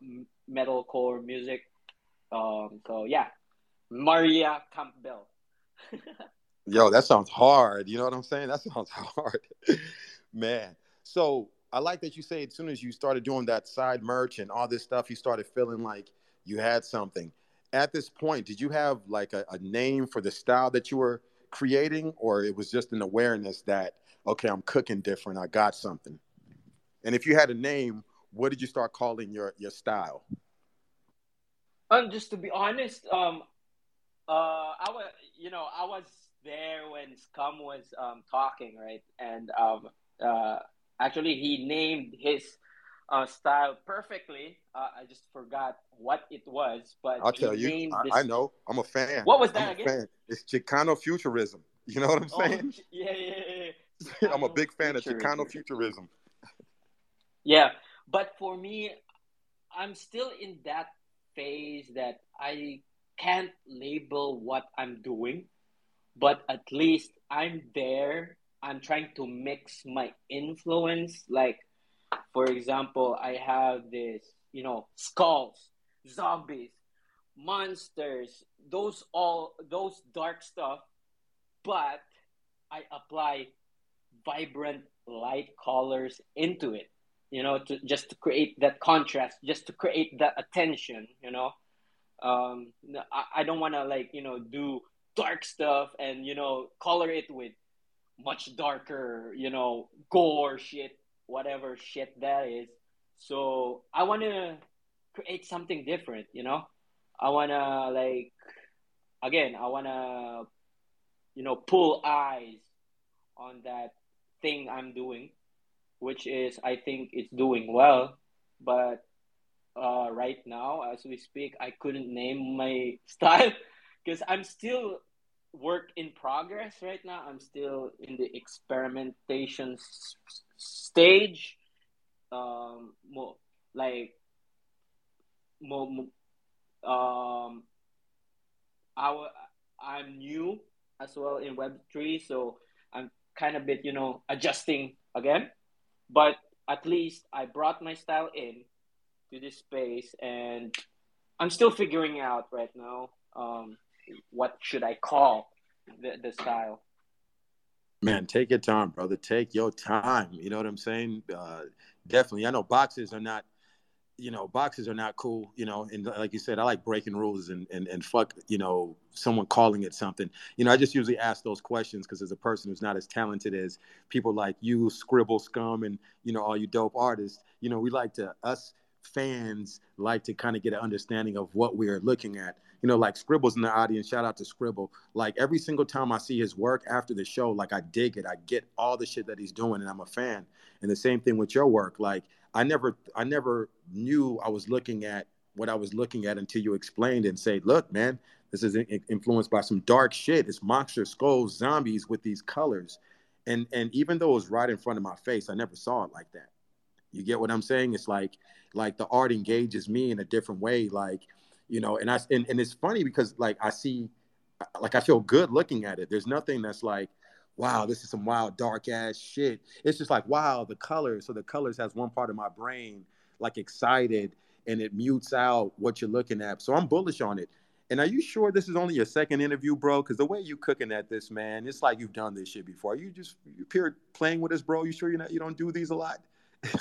metalcore music. Um, so yeah, Maria Campbell. [LAUGHS] Yo, that sounds hard. You know what I'm saying? That sounds [LAUGHS] hard, man. So I like that you say as soon as you started doing that side merch and all this stuff, you started feeling like you had something. At this point, did you have like a, a name for the style that you were creating, or it was just an awareness that okay, I'm cooking different, I got something? And if you had a name, what did you start calling your your style? And um, just to be honest, um, uh, I was, you know, I was there when Scum was um, talking, right? And um, uh, Actually, he named his uh, style perfectly. Uh, I just forgot what it was, but I'll tell you. I, I, know. I'm a fan. What was that again? It's Chicano futurism. You know what I'm oh, saying? Oh, yeah, yeah, yeah. [LAUGHS] I'm a big fan futurism. of Chicano futurism. Yeah, but for me, I'm still in that phase that I can't label what I'm doing, but at least I'm there I'm trying to mix my influence. Like, for example, I have this, you know, skulls, zombies, monsters, those all those dark stuff, but I apply vibrant light colors into it, you know, to just to create that contrast, just to create that attention, you know. Um, I, I don't want to like you know do dark stuff and you know color it with much darker, you know, gore shit, whatever shit that is. So I want to create something different, you know. I want to like, again, I want to, you know, pull eyes on that thing I'm doing, which is I think it's doing well, but uh, right now as we speak, I couldn't name my [LAUGHS] style because I'm still work in progress right now. I'm still in the experimentation s- stage. Um, more like more, um, I I'm new as well in Web three, so I'm kind of bit you know adjusting again. But at least I brought my style in to this space, and I'm still figuring out right now. Um, what should I call the, the style? Man, take your time, brother. Take your time. You know what I'm saying? Uh, definitely. I know boxes are not, you know, boxes are not cool. You know, and like you said, I like breaking rules and and and fuck, you know, someone calling it something. You know, I just usually ask those questions because as a person who's not as talented as people like you, Scribble Scum, and you know all you dope artists, you know, we like to us fans like to kind of get an understanding of what we are looking at you know, like Scribble's in the audience. Shout out to Scribble. Like every single time I see his work after the show, like I dig it. I get all the shit that he's doing, and I'm a fan. And the same thing with your work. Like I never, I never knew I was looking at what I was looking at until you explained and say, look, man, this is influenced by some dark shit. It's monster skulls, zombies with these colors. And and even though it was right in front of my face, I never saw it like that. You get what I'm saying? It's like like the art engages me in a different way. Like you know and i and, and it's funny because like i see like i feel good looking at it there's nothing that's like wow this is some wild dark ass shit it's just like wow the colors so the colors has one part of my brain like excited and it mutes out what you're looking at so i'm bullish on it and are you sure this is only your second interview, bro? Because the way you cooking at this, man, it's like you've done this shit before. You just you appear playing with us, bro? You sure you're not you don't do these a lot? [LAUGHS]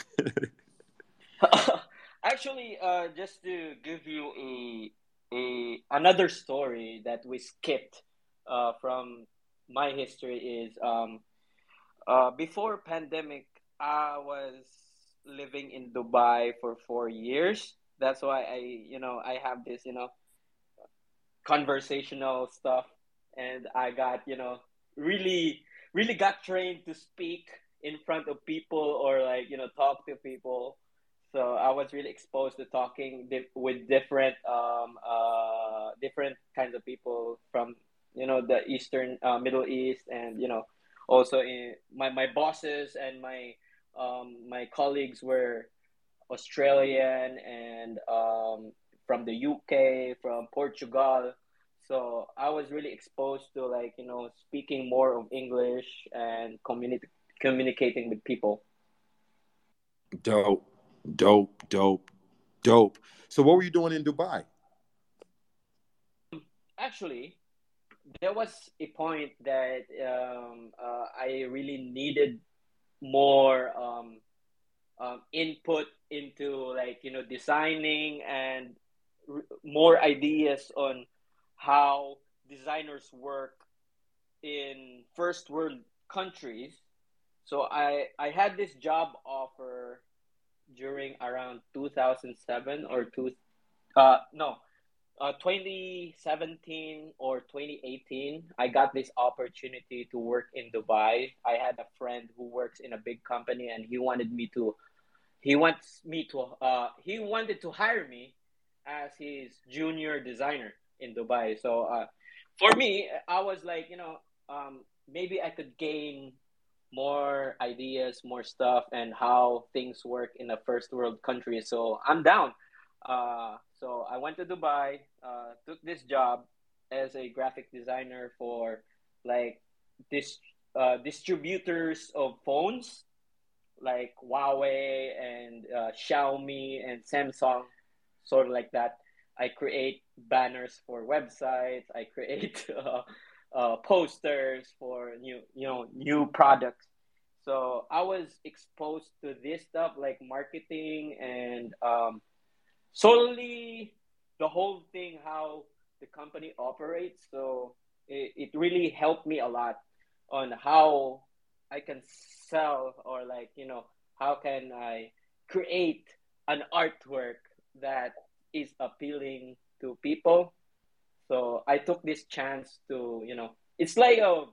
[LAUGHS] Actually, uh, just to give you a a another story that we skipped uh, from my history is um, uh, before pandemic, I was living in Dubai for four years. That's why I, you know, I have this, you know, conversational stuff, and I got, you know, really, really got trained to speak in front of people or like, you know, talk to people so I was really exposed to talking di- with different um, uh, different kinds of people from you know the Eastern uh, Middle East and you know also in my, my bosses and my um, my colleagues were Australian and um, from the UK, from Portugal. So I was really exposed to like you know speaking more of English and communi- communicating with people. Dope, dope, dope, dope. So what were you doing in Dubai? Actually, there was a point that um, uh, I really needed more um, um, input into like you know designing and r- more ideas on how designers work in first world countries so i i had this job offer during around 2007 or two uh no uh, 2017 or 2018, I got this opportunity to work in Dubai. I had a friend who works in a big company, and he wanted me to, he wants me to, uh, he wanted to hire me as his junior designer in Dubai. So uh, for me, I was like, you know, um, maybe I could gain more ideas, more stuff, and how things work in a first world country. So I'm down. Uh, so I went to Dubai, uh, took this job as a graphic designer for like this uh, distributors of phones like Huawei and uh, Xiaomi and Samsung, sort of like that. I create banners for websites. I create [LAUGHS] uh, posters for new, you know, new products. So I was exposed to this stuff like marketing and um, solely the whole thing how the company operates so it, it really helped me a lot on how i can sell or like you know how can i create an artwork that is appealing to people so i took this chance to you know it's like a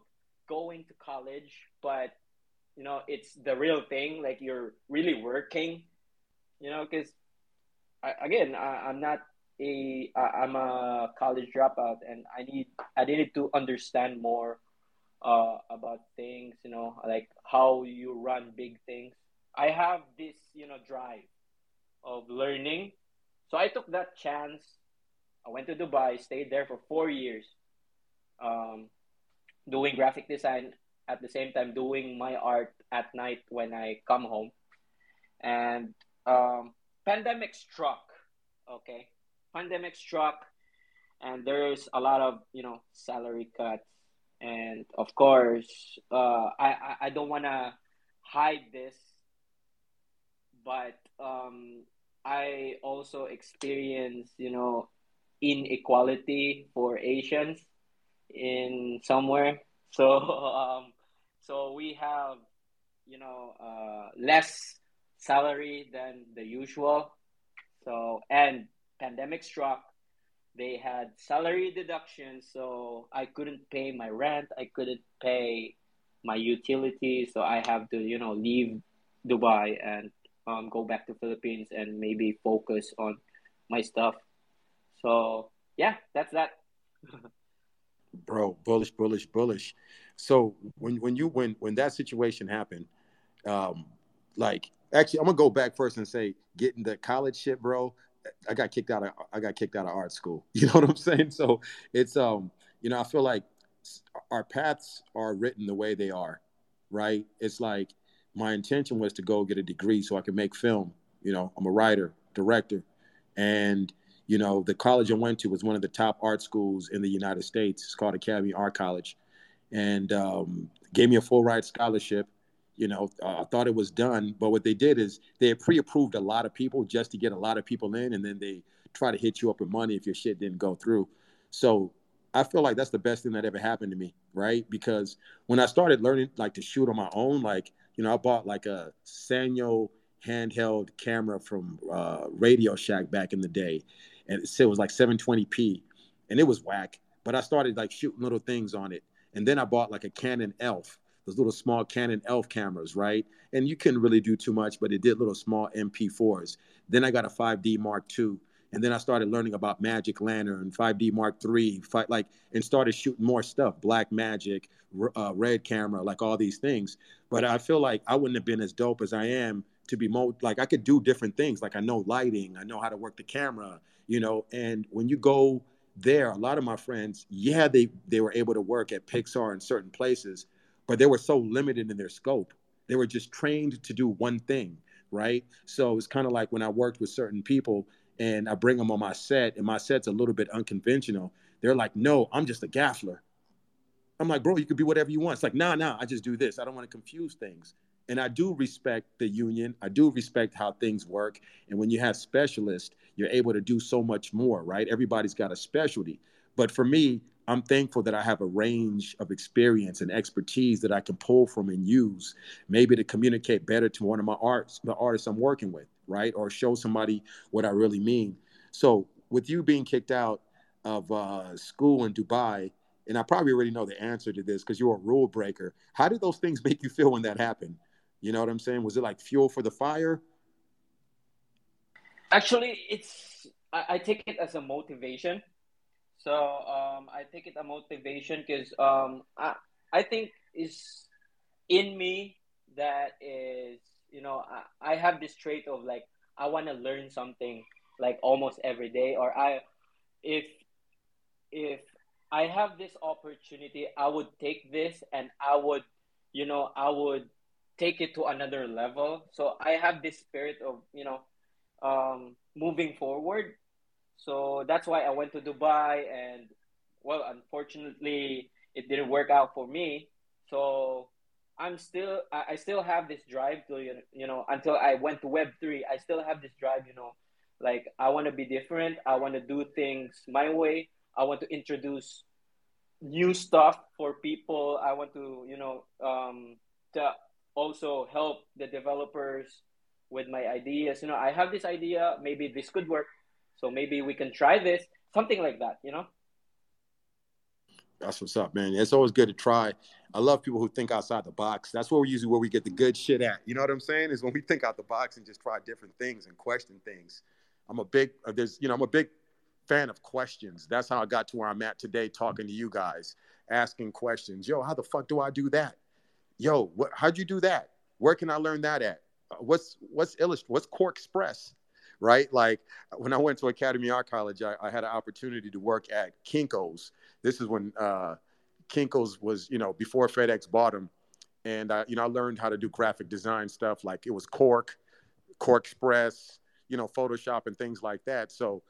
going to college but you know it's the real thing like you're really working you know because again, I, I'm not a I, I'm a college dropout, and I need I needed to understand more uh, about things. You know, like how you run big things. I have this you know drive of learning, so I took that chance. I went to Dubai, stayed there for four years, um, doing graphic design at the same time doing my art at night when I come home, and um, pandemic struck. Okay, pandemic struck, and there's a lot of you know salary cuts, and of course, uh, I I don't want to hide this, but um, I also experience you know inequality for Asians in somewhere. [LAUGHS] So um, so we have you know uh, less salary than the usual. So and pandemic struck, they had salary deductions, so I couldn't pay my rent, I couldn't pay my utilities, so I have to you know leave Dubai and um, go back to Philippines and maybe focus on my stuff. So yeah, that's that. Bro, bullish, bullish, bullish. So when when you when when that situation happened, um, like actually, I'm gonna go back first and say getting the college shit, bro. I got kicked out of I got kicked out of art school. [LAUGHS] You know what I'm saying? So it's um, you know, I feel like our paths are written the way they are, right? It's like my intention was to go get a degree so I could make film. You know, I'm a writer, director, and you know, the college I went to was one of the top art schools in the United States. It's called Academy Art College, and um, gave me a full ride scholarship you know, uh, thought it was done. But what they did is they pre-approved a lot of people just to get a lot of people in, and then they try to hit you up with money if your shit didn't go through. So I feel like that's the best thing that ever happened to me, right? Because when I started learning like to shoot on my own, like you know, I bought like a Sanyo handheld camera from uh, Radio Shack back in the day, and it was like 720p, and it was whack. But I started like shooting little things on it, and then I bought like a Canon ELPH those little small Canon ELPH cameras, right? And you couldn't really do too much, but it did little small MP4s. Then I got a 5D Mark II, And then I started learning about Magic Lantern, 5D Mark III, fight, like, and started shooting more stuff, Black Magic, uh, Red Camera, like all these things. But I feel like I wouldn't have been as dope as I am to be more like I could do different things. Like I know lighting, I know how to work the camera, you know. And when you go there, a lot of my friends, yeah, they they were able to work at Pixar in certain places, but they were so limited in their scope. They were just trained to do one thing, right? So it's kind of like when I worked with certain people and I bring them on my set, and my set's a little bit unconventional. They're like, "No, I'm just a gaffler." I'm like, "Bro, you could be whatever you want." It's like, "Nah, nah, I just do this. I don't want to confuse things." And I do respect the union. I do respect how things work. And when you have specialists, you're able to do so much more, right? Everybody's got a specialty. But for me, I'm thankful that I have a range of experience and expertise that I can pull from and use, maybe to communicate better to one of my arts, the artists I'm working with, right? Or show somebody what I really mean. So, with you being kicked out of uh, school in Dubai, and I probably already know the answer to this because you're a rule breaker. How did those things [LAUGHS] make you feel when that happened? You know what I'm saying? Was it like fuel for the fire? Actually, it's I, I take it as a motivation so um, I take it a motivation because um, I I think is in me that is you know I, I have this trait of like I want to learn something like almost every day or I if if I have this opportunity I would take this and I would you know I would take it to another level so I have this spirit of you know um, moving forward so that's why I went to Dubai, and well, unfortunately, it didn't work out for me. So I'm still, I still have this drive to, you know, until I went to Web three, I still have this drive, you know, like I want to be different. I want to do things my way. I want to introduce new stuff for people. I want to, you know, um, to also help the developers with my ideas. You know, I have this idea. Maybe this could work. So maybe we can try this, something like that, you know? That's what's up, man. It's always good to try. I love people who think outside the box. That's where we usually where we get the good shit at. You know what I'm saying? Is when we think out the box and just try different things and question things. I'm a big uh, there's you know I'm a big fan of questions. That's how I got to where I'm at today, talking to you guys, asking questions. Yo, how the fuck do I do that? Yo, what, how'd you do that? Where can I learn that at? Uh, what's what's illust what's QuarkXPress? right? Like when I went to Academy Art College, I, I had an opportunity to work at Kinko's. This is when uh, Kinko's was, you know, before FedEx bought them. And, uh, you know, I learned how to do graphic design stuff. Like it was Quark, Express, you know, Photoshop and things like that. So,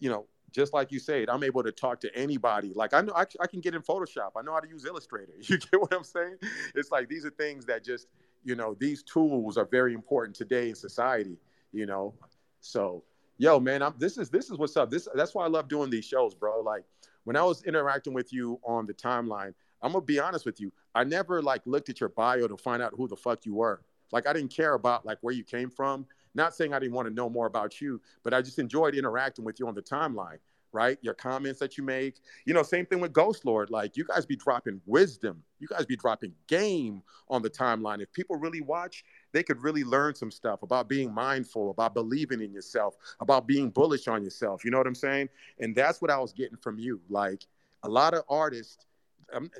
you know, just like you said, I'm able to talk to anybody. Like I know I, I, can get in Photoshop. I know how to use Illustrator. [LAUGHS] You get what I'm saying? It's like these are things that just, you know, these tools are very important today in society. You know, so, yo, man, I'm this is this is what's up. This that's why I love doing these shows, bro. Like when I was interacting with you on the timeline, I'm gonna be honest with you. I never like looked at your bio to find out who the fuck you were. Like I didn't care about like where you came from. Not saying I didn't want to know more about you, but I just enjoyed interacting with you on the timeline right? Your comments that you make. You know, same thing with Ghost Lord. Like you guys be dropping wisdom. You guys be dropping game on the timeline. If people really watch, they could really learn some stuff about being mindful, about believing in yourself, about being bullish on yourself. You know what I'm saying? And that's what I was getting from you. Like a lot of artists, um,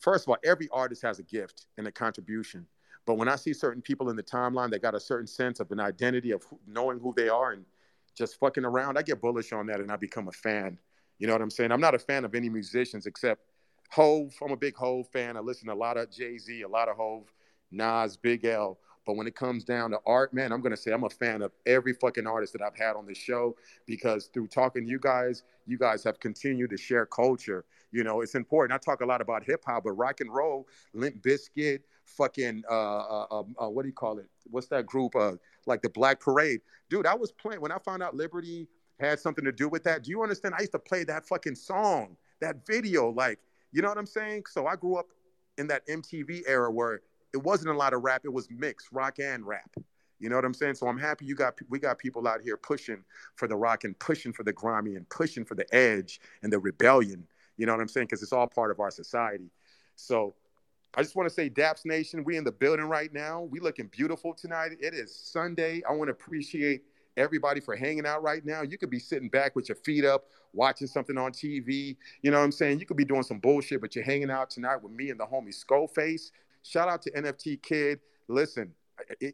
first of all, every artist has a gift and a contribution. But when I see certain people in the timeline that got a certain sense of an identity of knowing who they are and just fucking around, I get bullish on that and I become a fan. You know what I'm saying? I'm not a fan of any musicians except Hove. I'm a big Hove fan. I listen to a lot of Jay Z, a lot of Hove, Nas, Big L. But when it comes down to art, man, I'm gonna say I'm a fan of every fucking artist that I've had on this show because through talking to you guys, you guys have continued to share culture. You know, it's important. I talk a lot about hip hop, but rock and roll, Limp Bizkit, fucking uh, uh, uh, uh, what do you call it? What's that group? Uh, like the Black Parade, dude. I was playing when I found out Liberty had something to do with that. Do you understand? I used to play that fucking song, that video, like you know what I'm saying. So I grew up in that MTV era where it wasn't a lot of rap; it was mixed rock and rap. You know what I'm saying? So I'm happy you got we got people out here pushing for the rock and pushing for the grimy and pushing for the edge and the rebellion. You know what I'm saying? Because it's all part of our society. So I just want to say, Daps Nation, we in the building right now. We looking beautiful tonight. It is Sunday. I want to appreciate everybody for hanging out right now. You could be sitting back with your feet up, watching something on TV. You know what I'm saying? You could be doing some bullshit, but you're hanging out tonight with me and the homie Skullface. Shout out to NFT Kid. Listen,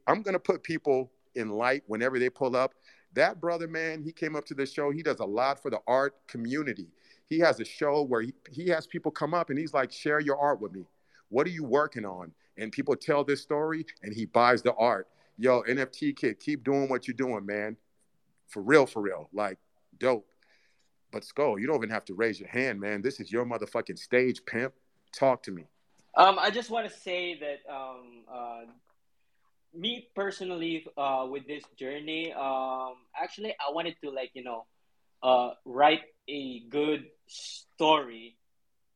I'm gonna put people in light whenever they pull up. That brother, man, he came up to the show. He does a lot for the art community. He has a show where he, he has people come up and he's like, share your art with me. What are you working on? And people tell this story and he buys the art. Yo, NFT kid, keep doing what you're doing, man. For real, for real. Like, dope. But Skull, you don't even have to raise your hand, man. This is your motherfucking stage, pimp. Talk to me. Um, I just want to say that um, uh, me personally, uh, with this journey, um, actually, I wanted to like you know, uh, write a good story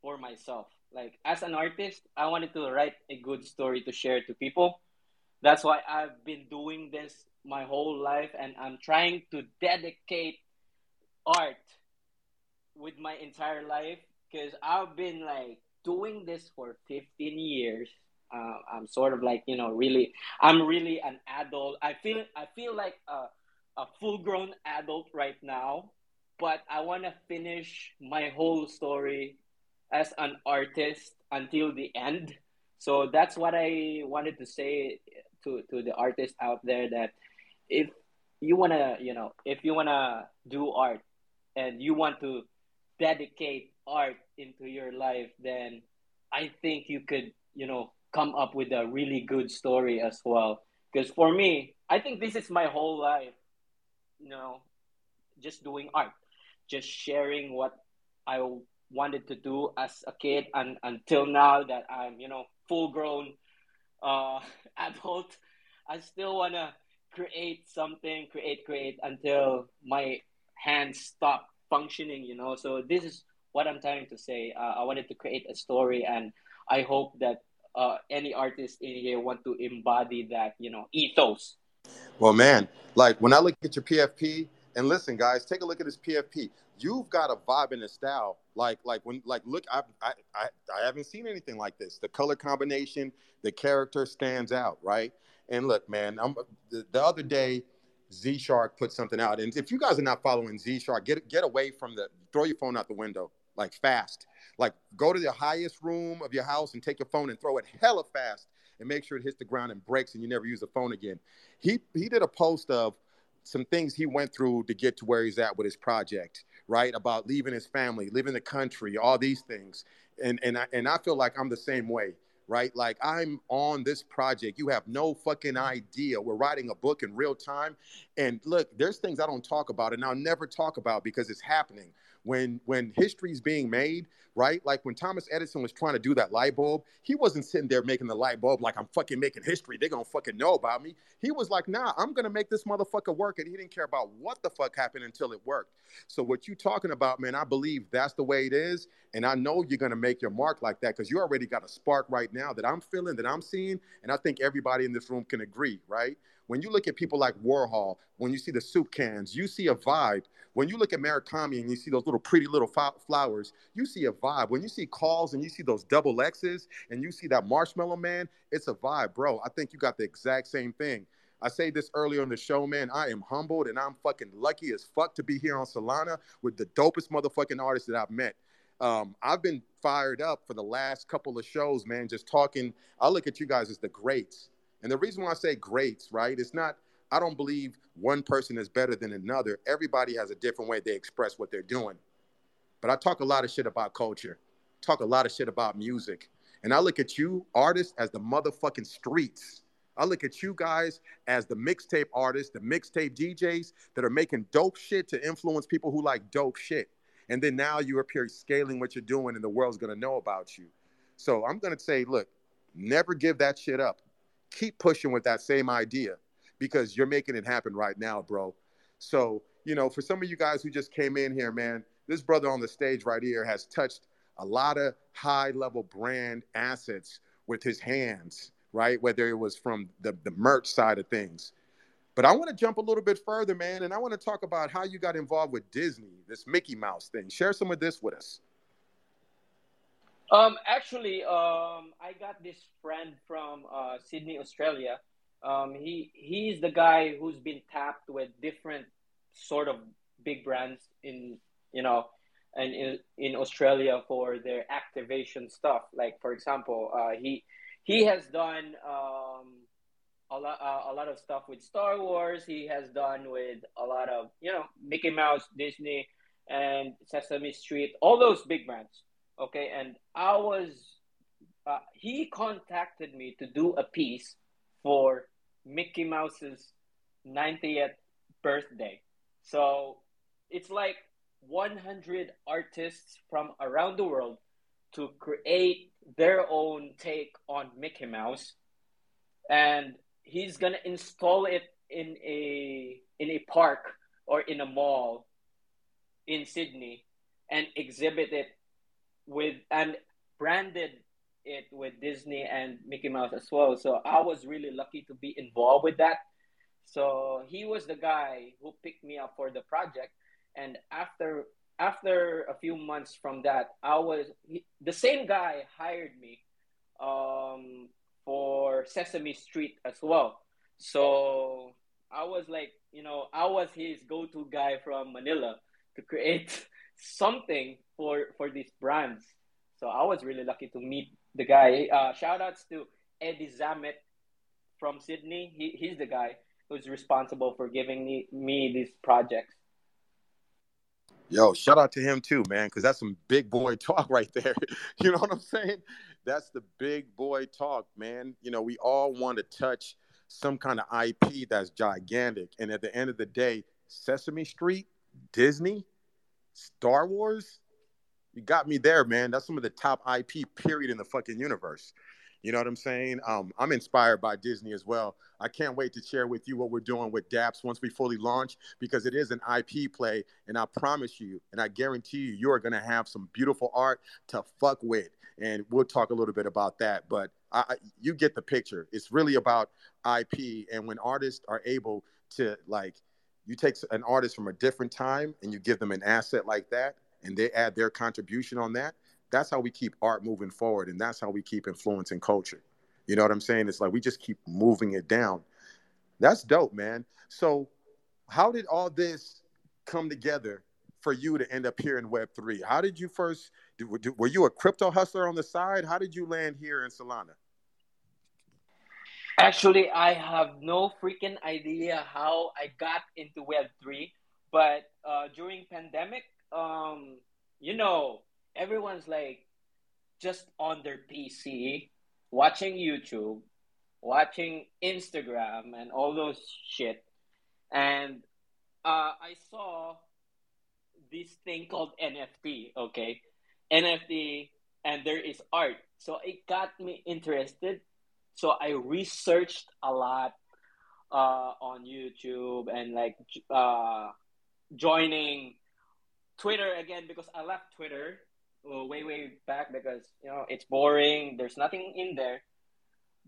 for myself. Like as an artist, I wanted to write a good story to share to people. That's why I've been doing this my whole life, and I'm trying to dedicate art with my entire life because I've been like doing this for 15 years uh, I'm sort of like you know really I'm really an adult. I feel I feel like a, a full grown adult right now, but I want to finish my whole story as an artist until the end. So that's what I wanted to say to to the artists out there that if you want to you know if you want to do art and you want to dedicate art into your life then i think you could you know come up with a really good story as well. Because for me, I think this is my whole life, you know, just doing art, just sharing what I wanted to do as a kid and until now that I'm, you know, full grown uh, [LAUGHS] adult, I still want to create something, create, create until my hands stop functioning, you know. So this is what I'm trying to say. Uh, I wanted to create a story and I hope that uh, any artist in here want to embody that you know ethos well man like when i look at your pfp and listen guys take a look at this pfp you've got a vibe and a style. Like like when like look I, I i i haven't seen anything like this. The color combination the character stands out right? And look man i'm the, the other day z shark put something out. And if you guys are not following z shark get get away from the throw your phone out the window like fast. Like go to the highest room of your house and take your phone and throw it hella fast and make sure it hits the ground and breaks and you never use the phone again. He he did a post of some things he went through to get to where he's at with his project, right? About leaving his family, leaving the country, all these things. And and I, and I feel like I'm the same way, right? Like I'm on this project. You have no fucking idea. We're writing a book in real time. And look, there's things I don't talk about and I'll never talk about because it's happening when when history is being made, right? Like when Thomas Edison was trying to do that light bulb, he wasn't sitting there making the light bulb like I'm fucking making history. They're gonna fucking know about me. He was like, nah, I'm gonna make this motherfucker work. And he didn't care about what the fuck happened until it worked. So what you talking about, man, I believe that's the way it is. And I know you're gonna make your mark like that because you already got a spark right now that I'm feeling, that I'm seeing, and I think everybody in this room can agree, right? When you look at people like Warhol, when you see the soup cans, you see a vibe. When you look at Murakami and you see those little pretty little flowers, you see a vibe. When you see KAWS and you see those double X's and you see that marshmallow man, it's a vibe, bro. I think you got the exact same thing. I say this earlier on the show, man. I am humbled and I'm fucking lucky as fuck to be here on Solana with the dopest motherfucking artists that I've met. Um, I've been fired up for the last couple of shows, man. Just talking. I look at you guys as the greats. And the reason why I say greats, right? It's not, I don't believe one person is better than another. Everybody has a different way they express what they're doing. But I talk a lot of shit about culture, talk a lot of shit about music. And I look at you artists as the motherfucking streets. I look at you guys as the mixtape artists, the mixtape DJs that are making dope shit to influence people who like dope shit. And then now you're up here scaling what you're doing and the world's gonna know about you. So I'm gonna say, look, never give that shit up keep pushing with that same idea because you're making it happen right now, bro. So, you know, for some of you guys who just came in here, man, this brother on the stage right here has touched a lot of high level brand assets with his hands, right? Whether it was from the, the merch side of things. But I want to jump a little bit further, man, and I want to talk about how you got involved with Disney, this Mickey Mouse thing. Share some of this with us. Um, actually, um, I got this friend from uh, Sydney, Australia. Um, he he's the guy who's been tapped with different sort of big brands in you know and in, in Australia for their activation stuff. Like for example, uh, he he has done um, a lot uh, a lot of stuff with Star Wars. He has done with a lot of you know Mickey Mouse, Disney, and Sesame Street, all those big brands. Okay, and I was uh, he contacted me to do a piece for Mickey Mouse's 90th birthday. So it's like 100 artists from around the world to create their own take on Mickey Mouse. And he's to install it in a in a park or in a mall in Sydney and exhibit it with and branded it with Disney and Mickey Mouse as well. So I was really lucky to be involved with that. So he was the guy who picked me up for the project and after after a few months from that, I was he, the same guy hired me um, for Sesame Street as well. So I was like, you know, I was his go-to guy from Manila to create something for for these brands. So I was really lucky to meet the guy. Uh, shout outs to Eddie Zamet from Sydney. He, he's the guy who's responsible for giving me, me these projects. Yo, shout out to him too, man, because that's some big boy [LAUGHS] talk right there. [LAUGHS] you know what I'm saying? That's the big boy talk, man. You know, we all want to touch some kind of IP that's gigantic. And at the end of the day, Sesame Street, Disney, Star Wars, you got me there, man. That's some of the top IP period in the fucking universe. You know what I'm saying? Um, I'm inspired by Disney as well. I can't wait to share with you what we're doing with DAPS once we fully launch because it is an IP play. And I promise you, and I guarantee you, you are going to have some beautiful art to fuck with. And we'll talk a little bit about that. But I, you get the picture. It's really about IP. And when artists are able to, like, you take an artist from a different time and you give them an asset like that, and they add their contribution on that, that's how we keep art moving forward and that's how we keep influencing culture. You know what i'm saying? It's like we just keep moving it down. That's dope man. So how did all this come together for you to end up here in web 3 how did you first were you a crypto hustler on the side? How did you land here in solana actually i have no freaking idea how i got into web 3 but uh, during pandemic um, you know everyone's like just on their PC, watching YouTube, watching Instagram, and all those shit. And uh, I saw this thing called NFT, okay? NFT, and there is art. So it got me interested. So I researched a lot uh, on YouTube and like uh, joining Twitter again because I left Twitter uh, way way back because you know it's boring. There's nothing in there.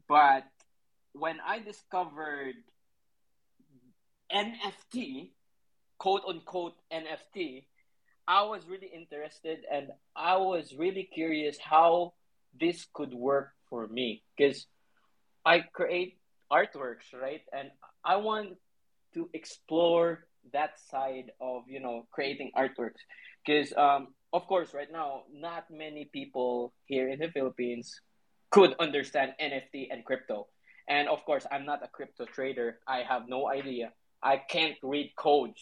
But when I discovered NFT, quote unquote NFT, I was really interested and I was really curious how this could work for me because I create artworks, right? And I want to explore that side of you know creating artworks because um, of course, right now, not many people here in the Philippines could understand NFT and crypto. And of course, I'm not a crypto trader. I have no idea. I can't read codes.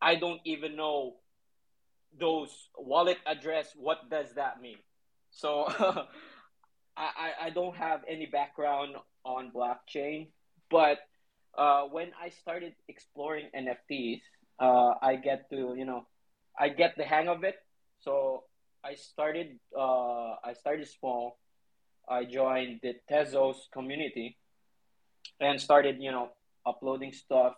I don't even know those wallet address. What does that mean? So [LAUGHS] I, I don't have any background on blockchain. But uh, when I started exploring NFTs, uh, I get to, you know, I get the hang of it so I started uh, I started small. I joined the Tezos community and started, you know, uploading stuff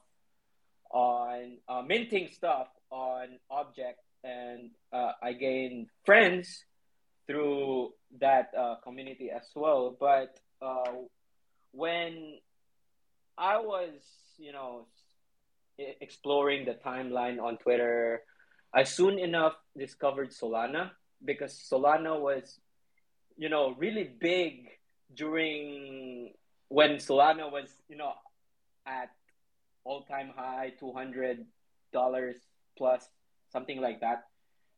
on uh, minting stuff on object and uh, I gained friends through that uh, community as well. But uh, when I was, you know, exploring the timeline on Twitter, I soon enough discovered Solana because Solana was, you know, really big during when Solana was, you know, at all time high, two hundred dollars plus, something like that.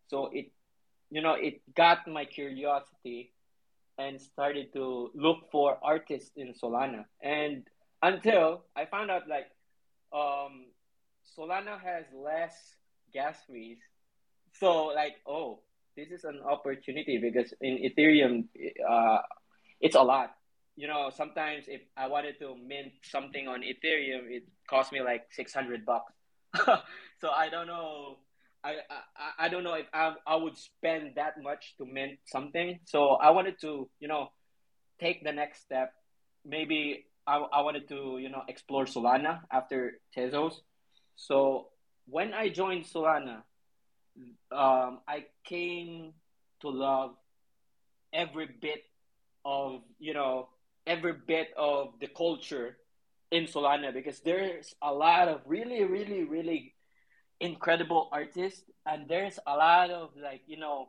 So it, you know, it got my curiosity and started to look for artists in Solana. And until I found out like um, Solana has less gas fees. So like, oh, this is an opportunity because in Ethereum, uh, it's a lot. You know, sometimes if I wanted to mint something on Ethereum, it cost me like six hundred bucks. [LAUGHS] so I don't know. I, I I don't know if I I would spend that much to mint something. So I wanted to you know take the next step. Maybe I, I wanted to you know explore Solana after Tezos. So when I joined Solana, um, I came to love every bit of you know every bit of the culture in Solana because there's a lot of really really really incredible artists and there's a lot of like you know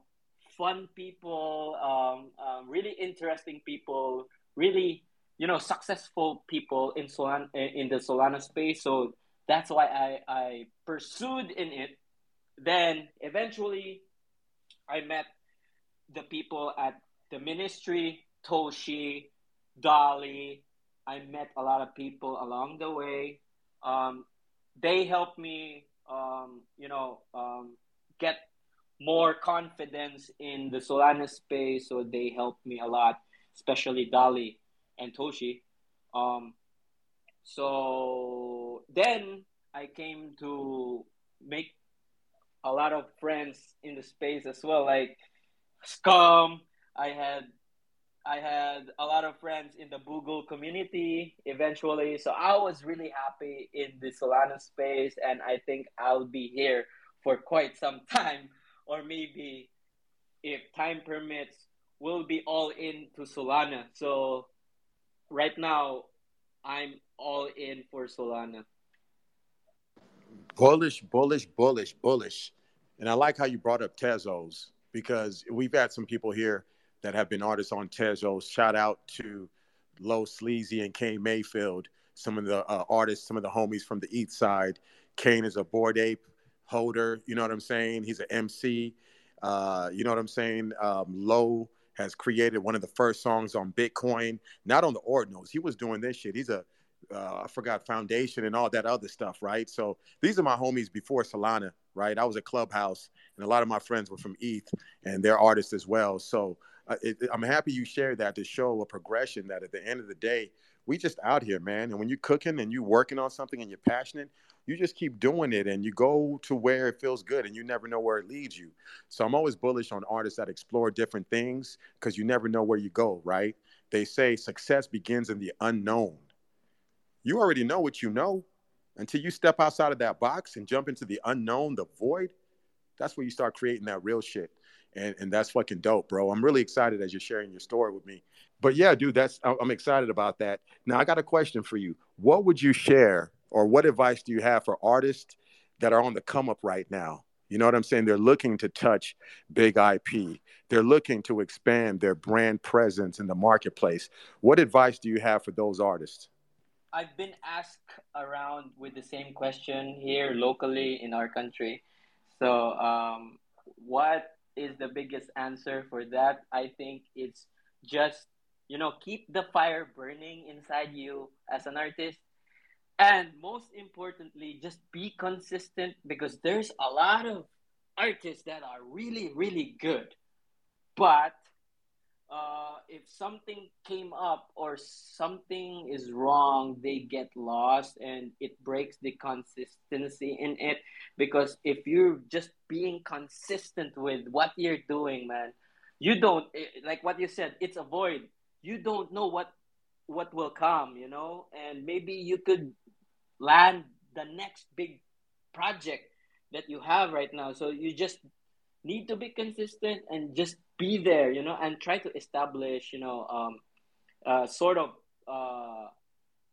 fun people um, um, really interesting people really you know successful people in Solana in the Solana space so that's why I, I pursued in it then eventually I met the people at the ministry, Toshi, Dolly. I met a lot of people along the way. Um, they helped me, um, you know, um, get more confidence in the Solana space. So they helped me a lot, especially Dali and Toshi. Um, so then I came to make a lot of friends in the space as well, like Scum. I had I had a lot of friends in the Boogle community eventually. So I was really happy in the Solana space and I think I'll be here for quite some [LAUGHS] time or maybe if time permits we'll be all in to Solana. So right now I'm all in for Solana bullish, bullish, bullish, bullish. And I like how you brought up Tezos because we've had some people here that have been artists on Tezos. Shout out to Low Sleazy and Kane Mayfield, some of the uh, artists, some of the homies from the East Side. Kane is a Bored Ape holder. You know what I'm saying? He's an MC. Uh, you know what I'm saying? Um, Low has created one of the first songs on Bitcoin, not on the Ordinals. He was doing this shit. He's a uh, I forgot Foundation and all that other stuff, right? So these are my homies before Solana, right? I was at Clubhouse, and a lot of my friends were from ETH, and they're artists as well. So it, I'm happy you shared that to show a progression that at the end of the day, we just out here, man. And when you're cooking and you're working on something and you're passionate, you just keep doing it and you go to where it feels good and you never know where it leads you. So I'm always bullish on artists that explore different things because you never know where you go, right? They say success begins in the unknown you already know what you know until you step outside of that box and jump into the unknown, the void. That's where you start creating that real shit. And, and that's fucking dope, bro. I'm really excited as you're sharing your story with me. But yeah, dude, that's I'm excited about that. Now I got a question for you. What would you share or what advice do you have for artists that are on the come up right now? You know what I'm saying? They're looking to touch big IP. They're looking to expand their brand presence in the marketplace. What advice do you have for those artists? I've been asked around with the same question here locally in our country. So, um, what is the biggest answer for that? I think it's just you know keep the fire burning inside you as an artist, and most importantly, just be consistent because there's a lot of artists that are really really good, but uh, if something came up or something is wrong, they get lost and it breaks the consistency in it. Because if you're just being consistent with what you're doing, man, you don't eh, like what you said. It's a void. You don't know what what will come, you know, and maybe you could land the next big project that you have right now. So you just need to be consistent and just be there, you know, and try to establish, you know, um, uh, sort of uh,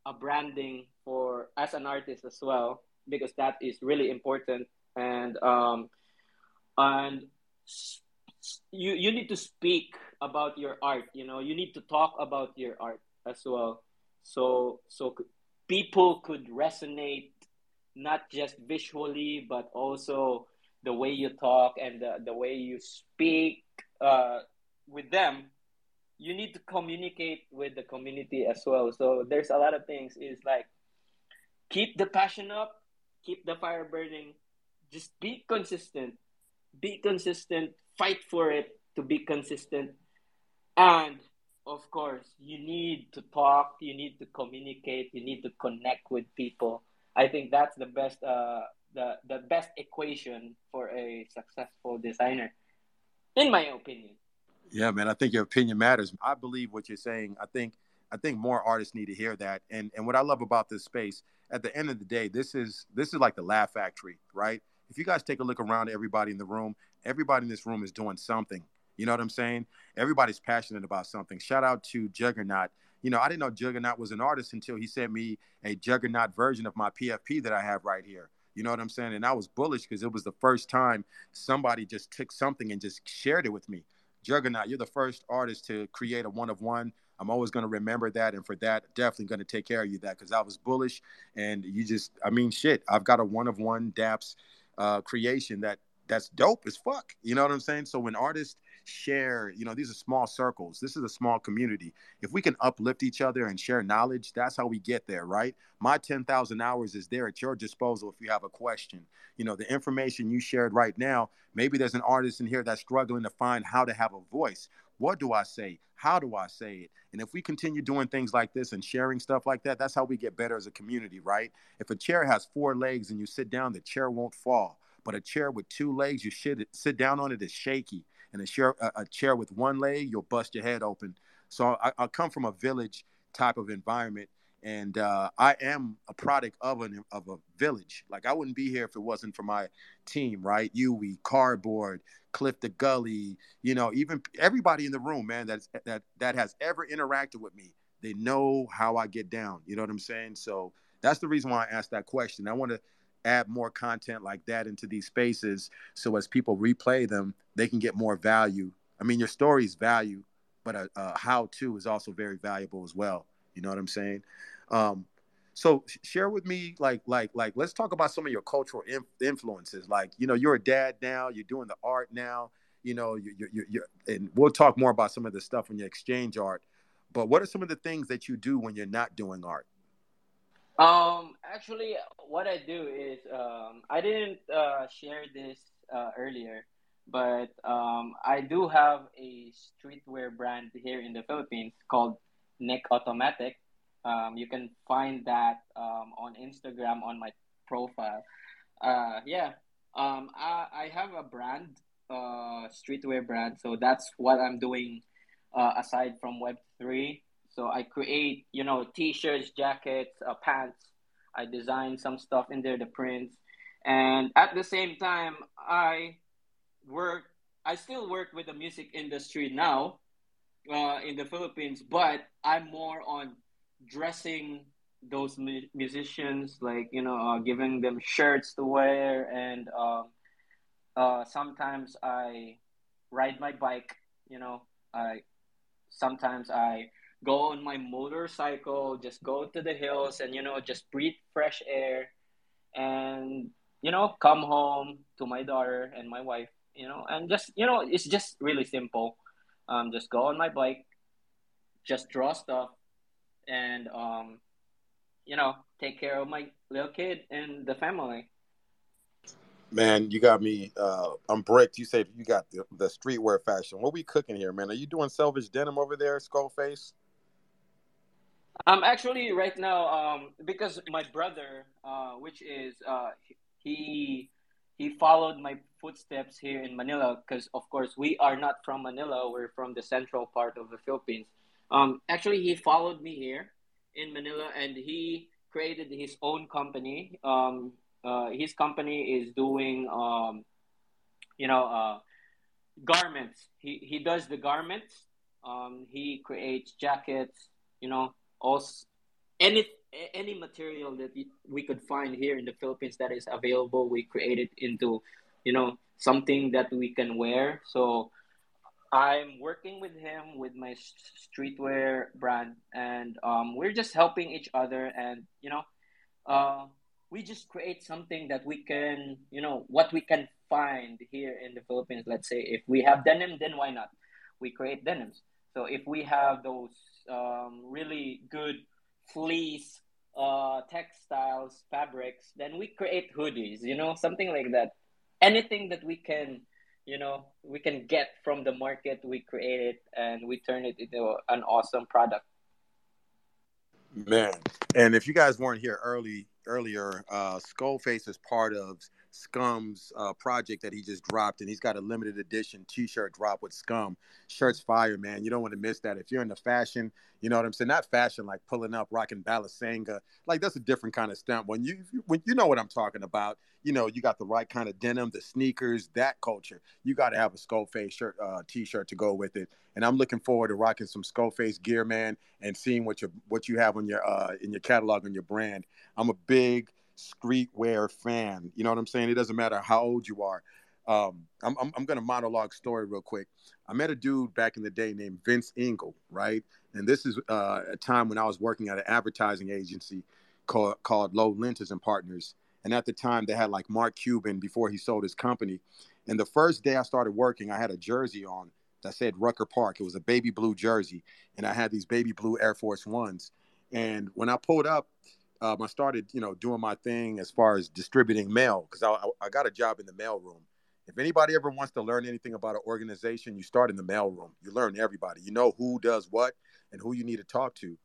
a branding for as an artist as well, because that is really important. And um, and you you need to speak about your art. You know, you need to talk about your art as well. so so people could resonate not just visually but also the way you talk and the, the way you speak uh, with them you need to communicate with the community as well. So there's a lot of things is like keep the passion up keep the fire burning just be consistent be consistent fight for it to be consistent. And of course you need to talk you need to communicate you need to connect with people. I think that's the best uh, the, the best equation for a successful designer in my opinion yeah man i think your opinion matters i believe what you're saying i think i think more artists need to hear that and and what i love about this space at the end of the day this is this is like the laugh factory right if you guys take a look around everybody in the room everybody in this room is doing something you know what I'm saying? Everybody's passionate about something. Shout out to Juggernaut. You know, I didn't know Juggernaut was an artist until he sent me a Juggernaut version of my PFP that I have right here. You know what I'm saying? And I was bullish because it was the first time somebody just took something and just shared it with me. Juggernaut, you're the first artist to create a one of one. I'm always going to remember that. And for that, definitely going to take care of you that because I was bullish and you just, I mean, shit, I've got a one of one DAPS uh, creation that that's dope as fuck. You know what I'm saying? So when artists share, you know, these are small circles. This is a small community. If we can uplift each other and share knowledge, that's how we get there, right? My 10,000 hours is there at your disposal if you have a question. You know, the information you shared right now, maybe there's an artist in here that's struggling to find how to have a voice. What do I say? How do I say it? And if we continue doing things like this and sharing stuff like that, that's how we get better as a community, right? If a chair has four legs and you sit down, the chair won't fall. But a chair with two legs, you should sit down on it is shaky and a chair, a, chair with one leg, you'll bust your head open. So I, I come from a village type of environment, and uh, I am a product of an of a village. Like I wouldn't be here if it wasn't for my team, right? we Cardboard, Cliff the Gully, you know, even everybody in the room, man, that's that that has ever interacted with me. They know how I get down. You know what I'm saying? So that's the reason why I asked that question. I want to add more content like that into these spaces so as people replay them they can get more value. I mean your story's value but a, a how to is also very valuable as well. You know what i'm saying? Um, so share with me like like like let's talk about some of your cultural influences. Like you know you're a dad now you're doing the art now you know you you you and we'll talk more about some of the stuff when you exchange art but what are some of the things that you do when you're not doing art um, actually, what I do is um, I didn't uh, share this uh, earlier, but um, I do have a streetwear brand here in the Philippines called Nick Automatic. Um, you can find that um, on Instagram on my profile. Uh, yeah, um, I, I have a brand, uh, streetwear brand, so that's what I'm doing uh, aside from Web three. So I create, you know, t-shirts, jackets, uh, pants. I design some stuff in there, the prints, and at the same time, I work. I still work with the music industry now uh, in the Philippines, but I'm more on dressing those mu- musicians, like you know, uh, giving them shirts to wear, and um, uh, sometimes I ride my bike. You know, I sometimes I go on my motorcycle, just go to the hills and, you know, just breathe fresh air and, you know, come home to my daughter and my wife, you know, and just, you know, it's just really simple. Um, just go on my bike, just draw stuff and, um, you know, take care of my little kid and the family. Man, you got me. Uh, I'm bricked. You said you got the, the streetwear fashion. What we cooking here, man? Are you doing selvage denim over there, Skullface? I'm um, actually, right now, um, because my brother, uh, which is uh, he he followed my footsteps here in Manila, because of course we are not from Manila, we're from the central part of the Philippines. Um, actually, he followed me here in Manila, and he created his own company. Um, uh, his company is doing, um, you know, uh, garments. He he does the garments. Um, he creates jackets. You know, also any any material that we could find here in the Philippines that is available, we create it into, you know, something that we can wear. So I'm working with him with my streetwear brand, and um, we're just helping each other. And you know, uh, we just create something that we can, you know, what we can find here in the Philippines. Let's say if we have denim, then why not? We create denims. So if we have those um, really good fleece uh, textiles, fabrics, then we create hoodies. You know, something like that. Anything that we can you know we can get from the market we create it and we turn it into an awesome product man and if you guys weren't here early earlier uh skullface is part of Scum's uh, project that he just dropped, and he's got a limited edition T-shirt drop with Scum. Shirt's fire, man. You don't want to miss that. If you're into fashion, you know what I'm saying. Not fashion like pulling up, rocking Balenciaga. Like that's a different kind of stunt. When you when you know what I'm talking about, you know you got the right kind of denim, the sneakers, that culture. You got to have a Skullface shirt, uh, T-shirt to go with it. And I'm looking forward to rocking some Skullface gear, man, and seeing what you what you have on your uh, in your catalog and your brand. I'm a big streetwear fan. You know what I'm saying? It doesn't matter how old you are. Um, I'm, I'm, I'm going to monologue story real quick. I met a dude back in the day named Vince Engel, right? And this is uh, a time when I was working at an advertising agency called, called Lowe Lintas and Partners. And at the time, they had like Mark Cuban before he sold his company. And the first day I started working, I had a jersey on that said Rucker Park. It was a baby blue jersey. And I had these baby blue Air Force Ones. And when I pulled up, um, I started, you know, doing my thing as far as distributing mail because I, I got a job in the mail room. If anybody ever wants to learn anything about an organization, you start in the mail room. You learn everybody. You know who does what and who you need to talk to.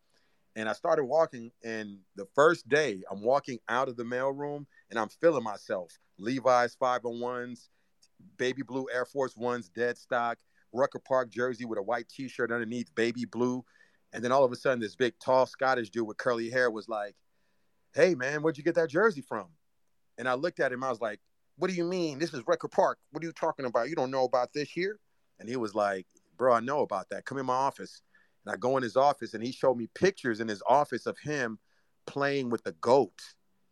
And I started walking, and the first day I'm walking out of the mail room and I'm feeling myself. Levi's 501s, baby blue Air Force Ones, dead stock, Rucker Park jersey with a white t shirt underneath, baby blue. And then all of a sudden, this big, tall Scottish dude with curly hair was like, hey man, where'd you get that jersey from? And I looked at him, I was like, what do you mean? This is Rucker Park. What are you talking about? You don't know about this here? And he was like, bro, I know about that. Come in my office. And I go in his office and he showed me pictures in his office of him playing with the GOAT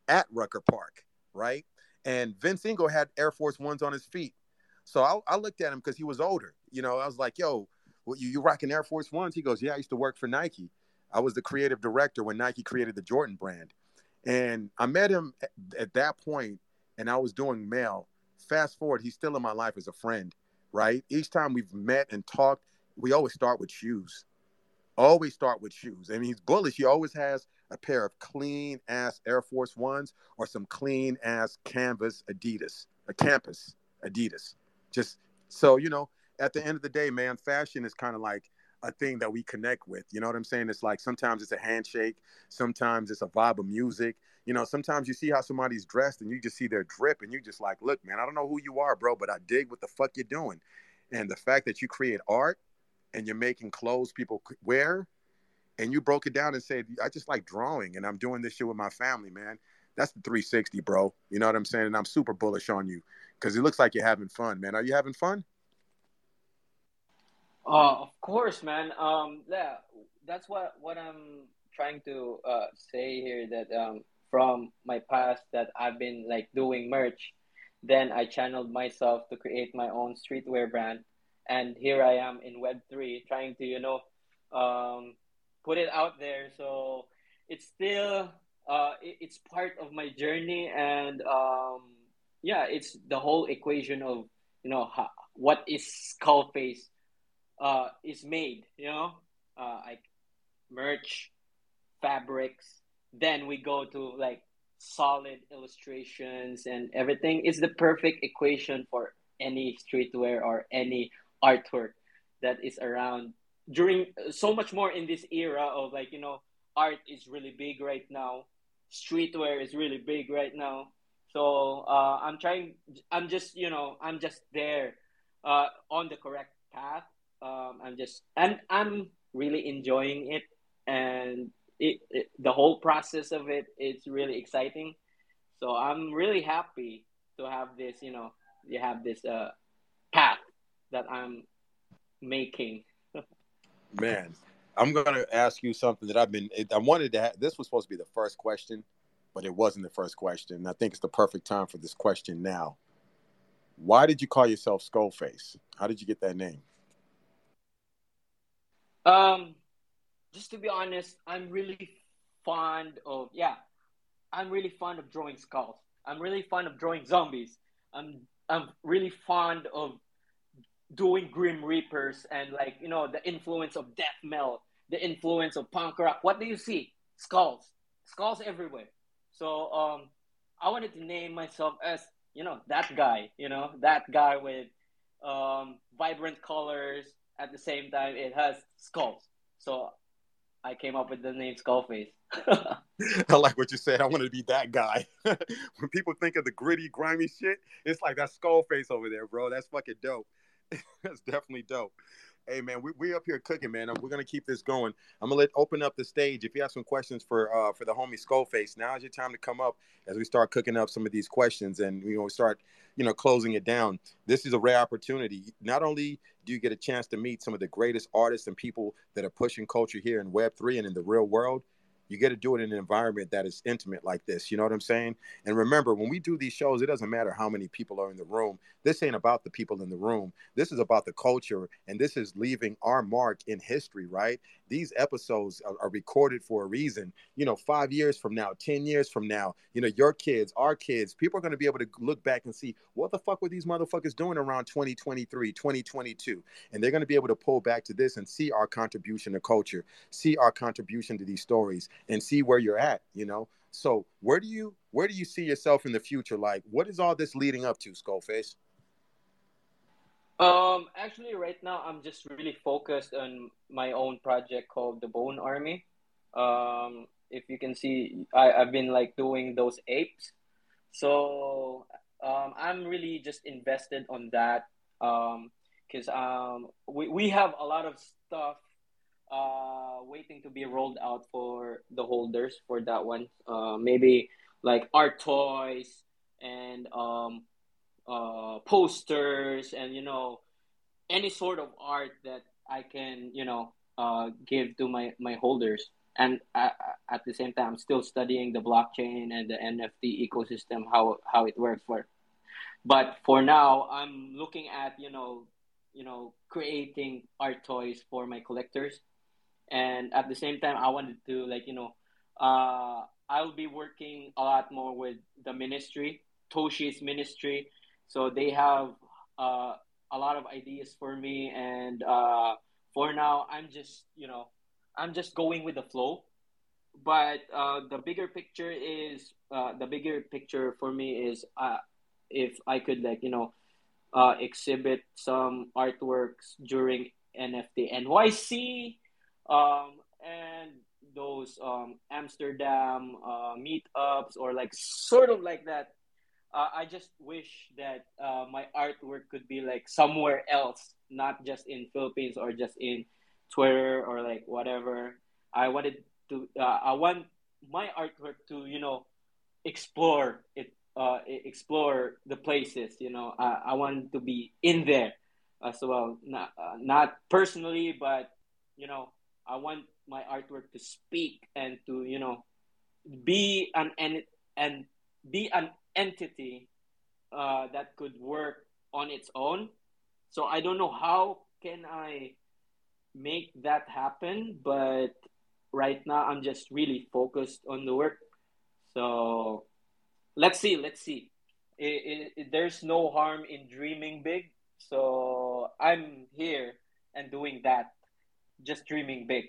at Rucker Park, right? And Vince Engel had Air Force Ones on his feet. So I, I looked at him because he was older. You know, I was like, yo, what, you, you rocking Air Force Ones? He goes, yeah, I used to work for Nike. I was the creative director when Nike created the Jordan brand. And I met him at, at that point, and I was doing mail. Fast forward, he's still in my life as a friend, right? Each time we've met and talked, we always start with shoes. Always start with shoes. I mean, he's bullish. He always has a pair of clean ass Air Force Ones or some clean ass canvas Adidas, a campus Adidas. Just so, you know, at the end of the day, man, fashion is kind of like a thing that we connect with. You know what I'm saying? It's like sometimes it's a handshake, sometimes it's a vibe of music. You know, sometimes you see how somebody's dressed and you just see their drip and you just like, look, man, I don't know who you are, bro, but I dig what the fuck you're doing. And the fact that you create art and you're making clothes people wear and you broke it down and said, I just like drawing and I'm doing this shit with my family, man. That's the 360, bro. You know what I'm saying? And I'm super bullish on you because it looks like you're having fun, man. Are you having fun? Uh, of course, man. Um, yeah, that's what what I'm trying to uh, say here. That um, from my past, that I've been like doing merch, then I channeled myself to create my own streetwear brand, and here I am in Web three, trying to you know, um, put it out there. So it's still uh, it, it's part of my journey, and um, yeah, it's the whole equation of you know how, what is Skullface uh, is made. You know, uh, like merch, fabrics. Then we go to like solid illustrations and everything. It's the perfect equation for any streetwear or any artwork that is around during so much more in this era of like you know art is really big right now streetwear is really big right now so uh, i'm trying i'm just you know i'm just there uh, on the correct path um, I'm just and I'm really enjoying it, and it, it, the whole process of it it's really exciting. So I'm really happy to have this. You know, you have this uh, path that I'm making. [LAUGHS] Man, I'm gonna ask you something that I've been. I wanted to. Have, this was supposed to be the first question, but it wasn't the first question. I think it's the perfect time for this question now. Why did you call yourself Skullface? How did you get that name? Um, just to be honest, I'm really fond of yeah, I'm really fond of drawing skulls. I'm really fond of drawing zombies. I'm I'm really fond of doing Grim Reapers and like you know the influence of death metal, the influence of punk rock. What do you see? Skulls, skulls everywhere. So um, I wanted to name myself as you know that guy. You know that guy with um, vibrant colors. At the same time, it has skulls. So I came up with the name Skullface. [LAUGHS] I like what you said. I wanted to be that guy. [LAUGHS] when people think of the gritty, grimy shit, it's like that Skullface over there, bro. That's fucking dope. [LAUGHS] That's definitely dope. Hey man, we we up here cooking, man. We're gonna keep this going. I'm gonna let open up the stage. If you have some questions for uh for the homie Skullface, now is your time to come up as we start cooking up some of these questions and you know start you know closing it down. This is a rare opportunity. Not only do you get a chance to meet some of the greatest artists and people that are pushing culture here in Web three and in the real world, you get to do it in an environment that is intimate like this. You know what I'm saying? And remember, when we do these shows, it doesn't matter how many people are in the room. This ain't about the people in the room. This is about the culture, and this is leaving our mark in history, right? These episodes are, are recorded for a reason. You know, five years from now, 10 years from now, you know, your kids, our kids, people are going to be able to look back and see what the fuck were these motherfuckers doing around 2023, 2022. And they're going to be able to pull back to this and see our contribution to culture, see our contribution to these stories and see where you're at you know? So where do you where do you see yourself in the future? Like what is all this leading up to skullface? Um actually right now i'm just really focused on my own project called the bone army. Um if you can see I, i've been like doing those apes. So um i'm really just invested on that um because um we, we have a lot of stuff uh, waiting to be rolled out for the holders for that one. Uh, maybe like art toys and um, uh, posters and you know any sort of art that I can you know uh, give to my my holders. And at, at the same time, I'm still studying the blockchain and the NFT ecosystem, how how it works for. But for now, I'm looking at you know you know creating art toys for my collectors and at the same time i wanted to like you know uh, i'll be working a lot more with the ministry toshi's ministry. So they have uh, a lot of ideas for me. And uh, for now i'm just you know i'm just going with the flow. But uh, the bigger picture is uh, the bigger picture for me is uh, if i could like you know exhibit some artworks during nft nyc um, and those um, Amsterdam uh, meetups or like sort of like that. Uh, I just wish that uh, my artwork could be like somewhere else, not just in Philippines or just in Twitter or like whatever. I wanted to. Uh, I want my artwork to you know explore it, uh, explore the places. You know, I, I want to be in there as well. Not uh, not personally, but you know I want my artwork to speak and to you know be an and and be an entity uh, that could work on its own. So I don't know how can I make that happen, but right now I'm just really focused on the work. So let's see, let's see. It, it, it, there's no harm in dreaming big. So I'm here and doing that just dreaming big.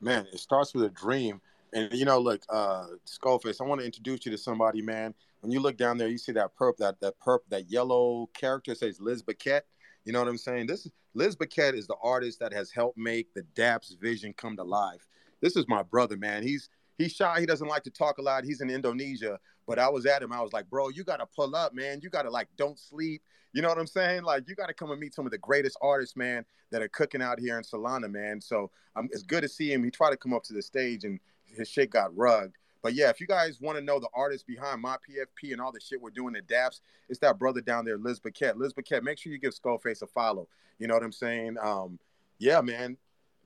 Man, it starts with a dream. And you know, look, uh, Skullface, I want to introduce you to somebody, man. When you look down there, you see that perp, that that perp, that yellow character says Liz Baquette. You know what I'm saying? This is Liz Baquette is the artist that has helped make the DAPS vision come to life. This is my brother, man. He's he's shy. He doesn't like to talk a lot. He's in Indonesia. But I was at him. I was like, bro, you got to pull up, man. You got to like, don't sleep. You know what I'm saying? Like, you got to come and meet some of the greatest artists, man, that are cooking out here in Solana, man. So um, it's good to see him. He tried to come up to the stage and his shit got rugged. But yeah, if you guys want to know the artist behind my PFP and all the shit we're doing at DAPS, it's that brother down there, Liz Baquette. Liz Baquette, make sure you give Skullface a follow. You know what I'm saying? Um, yeah, man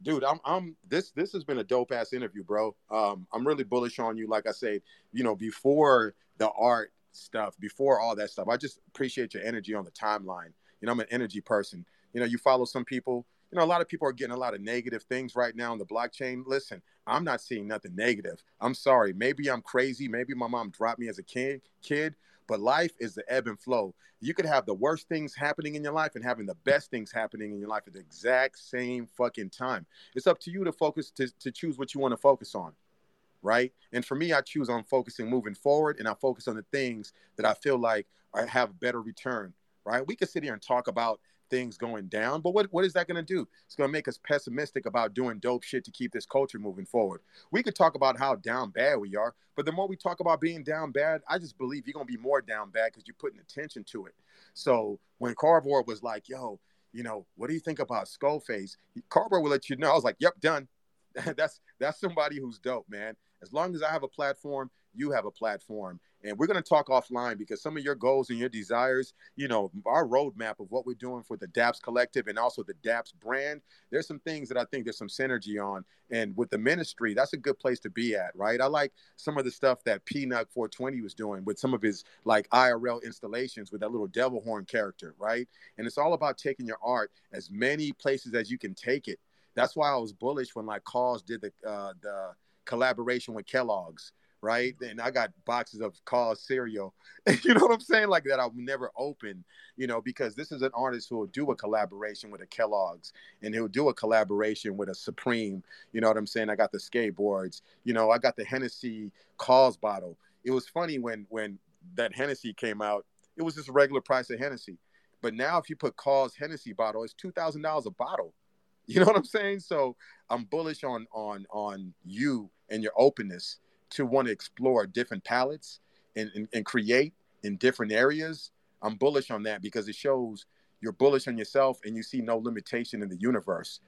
dude, I'm I'm this this has been a dope ass interview, bro. Um, I'm really bullish on you. Like I said, you know, before the art stuff, before all that stuff, I just appreciate your energy on the timeline. You know, I'm an energy person. You know, you follow some people, you know, a lot of people are getting a lot of negative things right now on the blockchain. Listen, I'm not seeing nothing negative. I'm sorry. Maybe I'm crazy. Maybe my mom dropped me as a kid, kid, but life is the ebb and flow. You could have the worst things happening in your life and having the best things happening in your life at the exact same fucking time. It's up to you to focus to, to choose what you want to focus on. Right. And for me, I choose on focusing moving forward and I focus on the things that I feel like I have better return. Right. We could sit here and talk about things going down. But what, what is that going to do? It's going to make us pessimistic about doing dope shit to keep this culture moving forward. We could talk about how down bad we are, but the more we talk about being down bad, I just believe you're going to be more down bad because you're putting attention to it. So when Cardboard was like, yo, you know, what do you think about Skullface? Cardboard will let you know. I was like, yep, done. [LAUGHS] that's that's somebody who's dope, man. As long as I have a platform, you have a platform. And we're going to talk offline because some of your goals and your desires, you know, our roadmap of what we're doing for the DAPS collective and also the DAPS brand, there's some things that I think there's some synergy on. And with the ministry, that's a good place to be at, right? I like some of the stuff that Peanut 420 was doing with some of his like IRL installations with that little devil horn character, right? And it's all about taking your art as many places as you can take it. That's why I was bullish when like KAWS did the uh, the collaboration with Kellogg's right? And I got boxes of KAWS cereal, [LAUGHS] you know what I'm saying? Like that I'll never open, you know, because this is an artist who will do a collaboration with a Kellogg's and he'll do a collaboration with a Supreme, you know what I'm saying? I got the skateboards, you know, I got the Hennessy KAWS bottle. It was funny when when that Hennessy came out, it was just regular price of Hennessy. But now if you put KAWS Hennessy bottle, it's two thousand dollars a bottle. [LAUGHS] You know what I'm saying? So I'm bullish on on on you and your openness to want to explore different palettes and, and, and create in different areas, I'm bullish on that because it shows you're bullish on yourself and you see no limitation in the universe.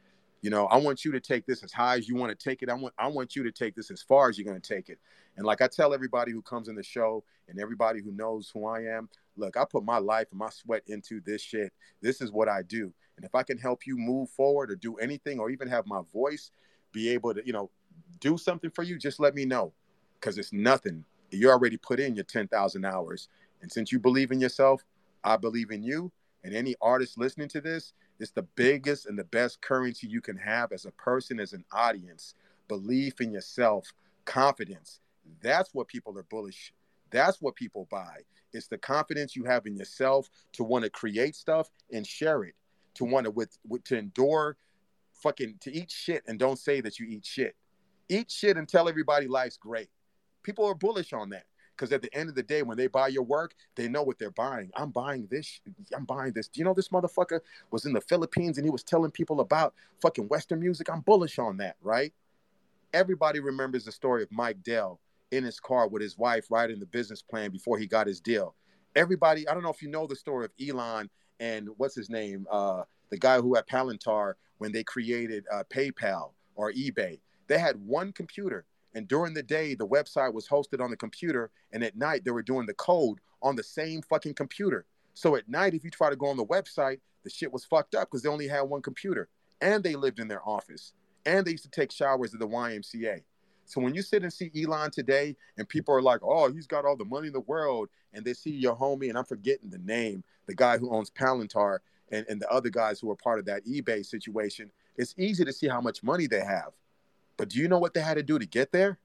You know, I want you to take this as high as you want to take it. I want I want you to take this as far as you're going to take it. And like I tell everybody who comes in the show and everybody who knows who I am, look, I put my life and my sweat into this shit. This is what I do. And if I can help you move forward or do anything or even have my voice be able to, you know, do something for you, just let me know because it's nothing. You already put in your 10,000 hours. And since you believe in yourself, I believe in you. And any artist listening to this, it's the biggest and the best currency you can have as a person, as an audience. Belief in yourself, confidence. That's what people are bullish. That's what people buy. It's the confidence you have in yourself to want to create stuff and share it, to want to with, with to endure fucking to eat shit and don't say that you eat shit. Eat shit and tell everybody life's great people are bullish on that because at the end of the day when they buy your work they know what they're buying. I'm buying this i'm buying this. Do you know this motherfucker was in the philippines and he was telling people about fucking western music? I'm bullish on that right? Everybody remembers the story of mike dell in his car with his wife writing the business plan before he got his deal. Everybody i don't know if you know the story of elon and what's his name uh, the guy who had palantir when they created uh, paypal or ebay. They had one computer and during the day, the website was hosted on the computer, and at night they were doing the code on the same fucking computer. So at night, if you try to go on the website, the shit was fucked up because they only had one computer, and they lived in their office, and they used to take showers at the YMCA. So when you sit and see Elon today, and people are like, "Oh, he's got all the money in the world," and they see your homie, and I'm forgetting the name, the guy who owns Palantir, and, and the other guys who are part of that eBay situation, it's easy to see how much money they have. But do you know what they had to do to get there?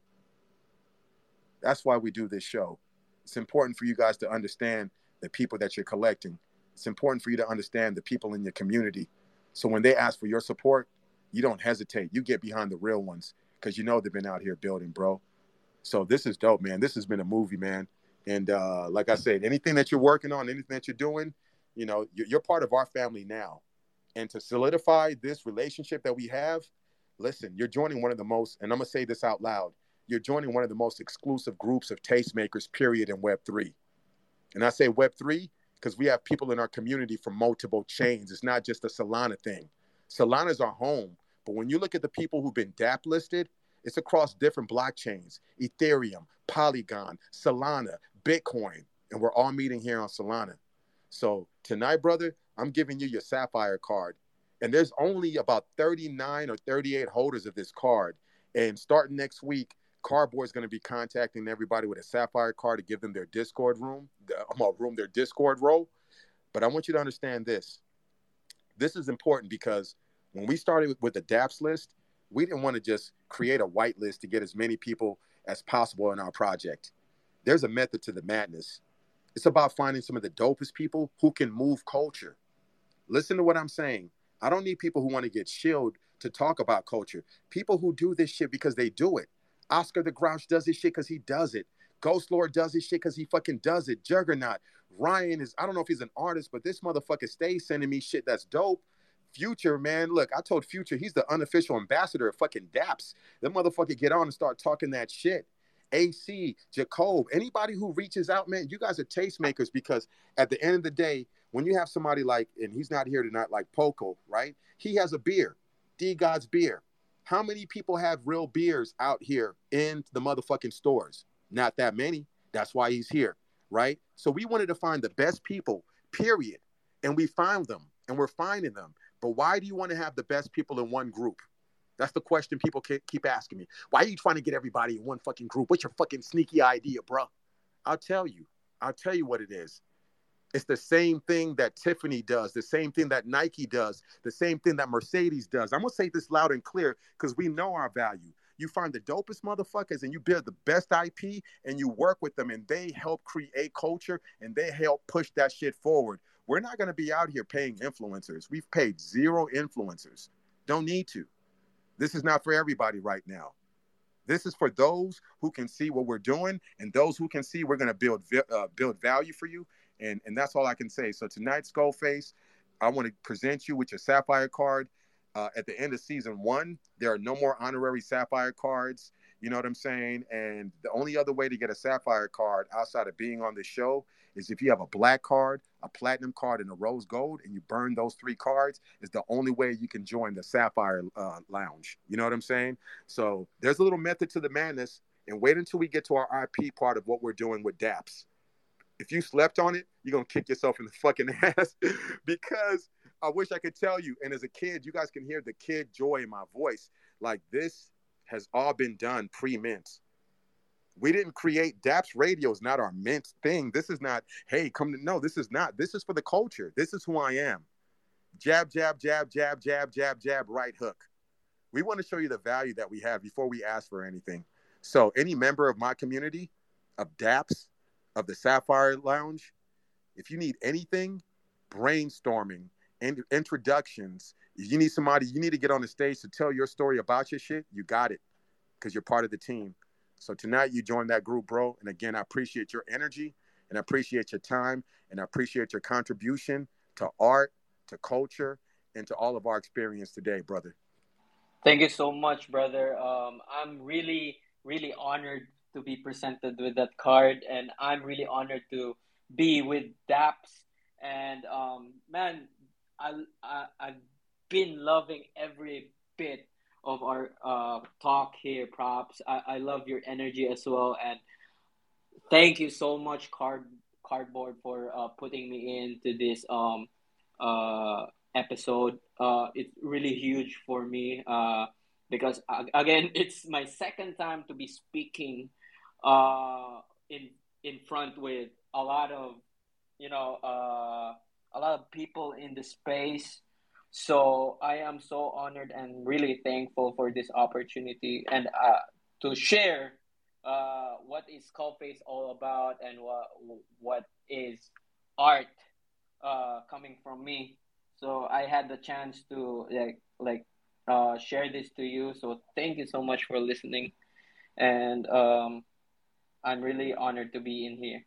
That's why we do this show. It's important for you guys to understand the people that you're collecting. It's important for you to understand the people in your community. So when they ask for your support, you don't hesitate. You get behind the real ones because you know they've been out here building, bro. So this is dope, man. This has been a movie, man. And uh, like I said, anything that you're working on, anything that you're doing, you know, you're part of our family now. And to solidify this relationship that we have, listen, you're joining one of the most, and I'm gonna say this out loud, you're joining one of the most exclusive groups of tastemakers, period, in Web3. And I say Web3 because we have people in our community from multiple chains. It's not just a Solana thing. Solana's our home, but when you look at the people who've been DAP listed, it's across different blockchains Ethereum, Polygon, Solana, Bitcoin, and we're all meeting here on Solana. So tonight, brother, I'm giving you your Sapphire card and there's only about 39 or 38 holders of this card. And starting next week, Cardboard is going to be contacting everybody with a Sapphire card to give them their Discord room, a room, their Discord role. But I want you to understand this. This is important because When we started with the DAPS list, we didn't want to just create a white list to get as many people as possible in our project. There's a method to the madness. It's about finding some of the dopest people who can move culture. Listen to what I'm saying. I don't need people who want to get shielded to talk about culture. People who do this shit because they do it. Oscar the Grouch does this shit because he does it. Ghost Lord does this shit because he fucking does it. Juggernaut. Ryan is, I don't know if he's an artist, but this motherfucker stays sending me shit that's dope. Future, man, look, I told Future he's the unofficial ambassador of fucking DAPS. That motherfucker get on and start talking that shit. AC, Jacob, anybody who reaches out, man, you guys are tastemakers because at the end of the day, when you have somebody like, and he's not here tonight, like Poco, right? He has a beer, D God's beer. How many people have real beers out here in the motherfucking stores? Not that many. That's why he's here, right? So we wanted to find the best people, period. And we found them and we're finding them. But why do you want to have the best people in one group? That's the question people keep asking me. Why are you trying to get everybody in one fucking group? What's your fucking sneaky idea, bro? I'll tell you. I'll tell you what it is. It's the same thing that Tiffany does, the same thing that Nike does, the same thing that Mercedes does. I'm gonna say this loud and clear because we know our value. You find the dopest motherfuckers and you build the best IP and you work with them and they help create culture and they help push that shit forward. We're not gonna be out here paying influencers. We've paid zero influencers. Don't need to. This is not for everybody right now. This is for those who can see what we're doing and those who can see we're going to build uh, build value for you and and that's all I can say. So tonight, Skullface, I want to present you with your Sapphire card. Uh, at the end of season one, there are no more honorary Sapphire cards. You know what I'm saying? And the only other way to get a Sapphire card outside of being on the show is if you have a black card, a platinum card, and a rose gold, and you burn those three cards, is the only way you can join the Sapphire uh, Lounge. You know what I'm saying? So there's a little method to the madness, and wait until we get to our IP part of what we're doing with DAPS if you slept on it, you're gonna kick yourself in the fucking [LAUGHS] ass because I wish I could tell you. And as a kid, you guys can hear the kid joy in my voice. Like this has all been done pre-mint. We didn't create DAPS radio is not our mint thing. This is not, hey, come to no, this is not. This is for the culture. This is who I am. Jab, jab, jab, jab, jab, jab, jab, right hook. We want to show you the value that we have before we ask for anything. So any member of my community of DAPS, of the Sapphire Lounge. If you need anything, brainstorming and introductions, if you need somebody, you need to get on the stage to tell your story about your shit, you got it because you're part of the team. So tonight you joined that group, bro. And again, I appreciate your energy and I appreciate your time and I appreciate your contribution to art, to culture, and to all of our experience today, brother. Thank you so much, brother. Um, I'm really, really honored to be presented with that card, and I'm really honored to be with Daps. And um, man, I, I I've been loving every bit of our uh, talk here. Props. I, I love your energy as well, and thank you so much, card cardboard, for uh, putting me into this um uh episode. Uh, it's really huge for me. Uh, because again, [LAUGHS] it's my second time to be speaking uh, in in front with a lot of you know uh, a lot of people in the space. So I am so honored and really thankful for this opportunity and uh, to share uh, what is Skullface all about and what what is art uh, coming from me. So I had the chance to like like uh, share this to you. So thank you so much for listening, and um, I'm really honored to be in here.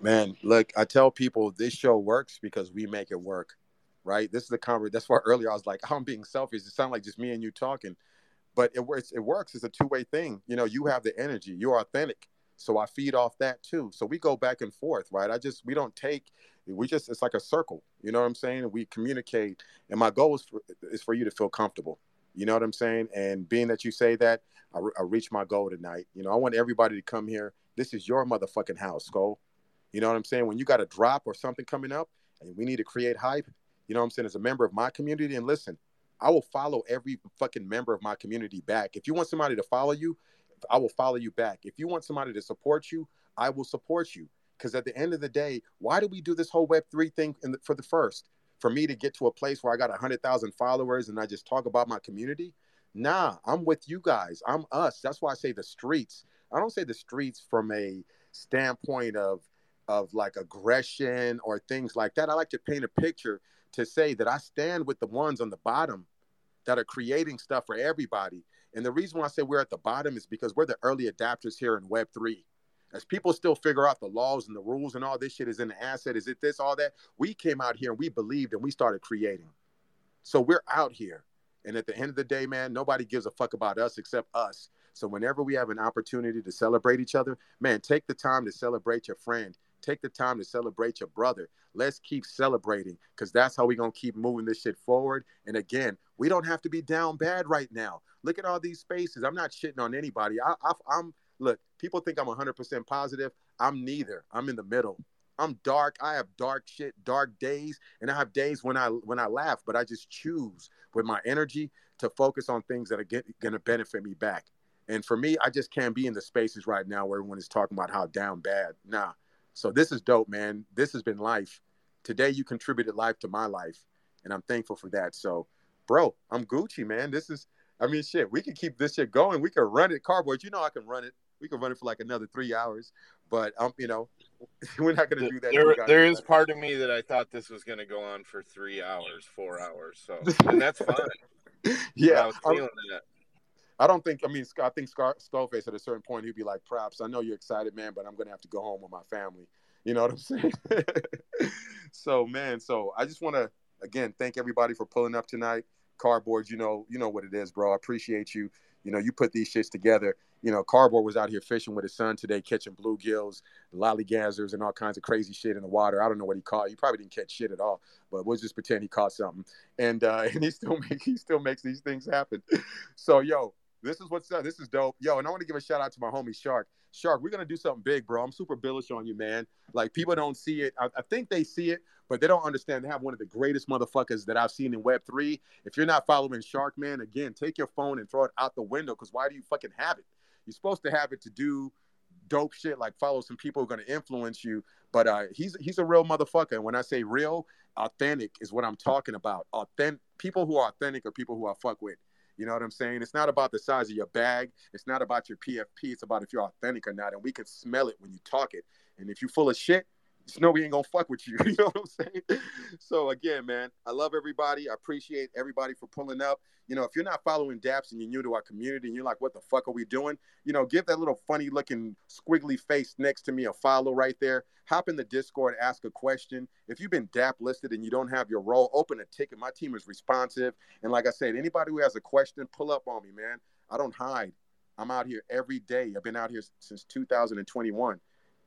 Man, look, I tell people this show works because we make it work, right? This is the conversation. That's why earlier I was like, [LAUGHS] I'm being selfish. It sounds like just me and you talking, but it works. It works. It's a two way thing. You know, you have the energy. You're authentic, so I feed off that too. So we go back and forth, right? I just we don't take. We just it's like a circle. You know what I'm saying? We communicate, and my goal is for, is for you to feel comfortable. You know what I'm saying? And being that you say that, I, re- I reached my goal tonight. You know, I want everybody to come here. This is your motherfucking house, Skull. You know what I'm saying? When you got a drop or something coming up and we need to create hype, you know what I'm saying? As a member of my community, and listen, I will follow every fucking member of my community back. If you want somebody to follow you, I will follow you back. If you want somebody to support you, I will support you. Because at the end of the day, why do we do this whole Web3 thing the, for the first? For me to get to a place where I got 100,000 followers and I just talk about my community. Nah, I'm with you guys. I'm us. That's why I say the streets. I don't say the streets from a standpoint of of like aggression or things like that. I like to paint a picture to say that I stand with the ones on the bottom that are creating stuff for everybody. And the reason why I say we're at the bottom is because we're the early adapters here in Web3. As people still figure out the laws and the rules and all this shit is in the asset, is it this, all that? We came out here and we believed and we started creating. So we're out here. And at the end of the day, man, nobody gives a fuck about us except us. So whenever we have an opportunity to celebrate each other, man, take the time to celebrate your friend. Take the time to celebrate your brother. Let's keep celebrating because that's how we're going to keep moving this shit forward. And again, we don't have to be down bad right now. Look at all these spaces. I'm not shitting on anybody. I, I, I'm, look, people think I'm 100% positive. I'm neither. I'm in the middle. I'm dark. I have dark shit, dark days, and I have days when I when I laugh, but I just choose with my energy to focus on things that are going to benefit me back. And for me, I just can't be in the spaces right now where everyone is talking about how down bad. Nah, so this is dope, man. This has been life. Today you contributed life to my life, and I'm thankful for that. So, bro, I'm Gucci, man. This is, I mean, shit. We can keep this shit going. We can run it, cardboard. You know, I can run it. We can run it for like another three hours. But um, you know, [LAUGHS] we're not gonna do that. There, there is part of me that I thought this was gonna go on for three hours, four hours. So, and that's [LAUGHS] fine. yeah, I was feeling that. I don't think. I mean, I think Scar- Skullface at a certain point he'd be like, "Props, I know you're excited, man, but I'm gonna have to go home with my family." You know what I'm saying? [LAUGHS] so, man, so I just want to again thank everybody for pulling up tonight. Cardboard, you know, you know what it is, bro. I appreciate you. You know, you put these shits together. You know, Cardboard was out here fishing with his son today, catching bluegills, lollygazzers, and all kinds of crazy shit in the water. I don't know what he caught. He probably didn't catch shit at all, but we'll just pretend he caught something. And uh, [LAUGHS] and he still make he still makes these things happen. So, yo, this is what's up. This is dope. Yo, and I want to give a shout out to my homie Shark. Shark, we're gonna do something big, bro. I'm super bullish on you, man. Like people don't see it. I, I, think they see it, but they don't understand. They have one of the greatest motherfuckers that I've seen in Web three. If you're not following Shark, man, again, take your phone and throw it out the window. Because why do you fucking have it? You're supposed to have it to do dope shit, like follow some people who are gonna influence you. But uh, he's he's a real motherfucker. And when I say real, authentic is what I'm talking about. Authentic people who are authentic are people who I fuck with. You know what I'm saying? It's not about the size of your bag. It's not about your PFP. It's about if you're authentic or not. And we can smell it when you talk it. And if you're full of shit, we ain't gonna fuck with you. [LAUGHS] You know what I'm saying? So again, man, I love everybody. I appreciate everybody for pulling up you know, if you're not following DAPS and you're new to our community and you're like, what the fuck are we doing? You know, give that little funny looking squiggly face next to me a follow right there. Hop in the Discord, ask a question. If you've been DAP listed and you don't have your role, open a ticket. My team is responsive. And like I said, anybody who has a question, pull up on me, man. I don't hide. I'm out here every day. I've been out here since 2021.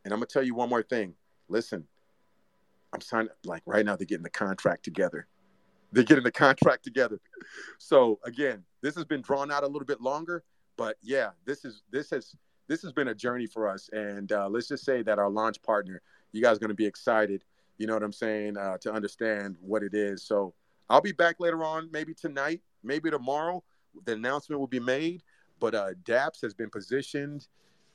And I'm gonna tell you one more thing. Listen, I'm signing like right now they're getting the contract together they're getting the contract together. So again, this has been drawn out a little bit longer, but yeah, this is this has this has been a journey for us. And uh, let's just say that our launch partner, you guys are going to be excited. You know what I'm saying uh, to understand what it is. So I'll be back later on, maybe tonight, maybe tomorrow. The announcement will be made. But uh, DAPS has been positioned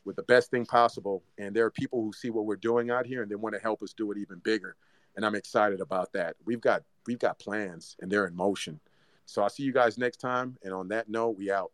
with the best thing possible, and there are people who see what we're doing out here and they want to help us do it even bigger and I'm excited about that. We've got we've got plans and they're in motion. So I'll see you guys next time. And on that note, we out.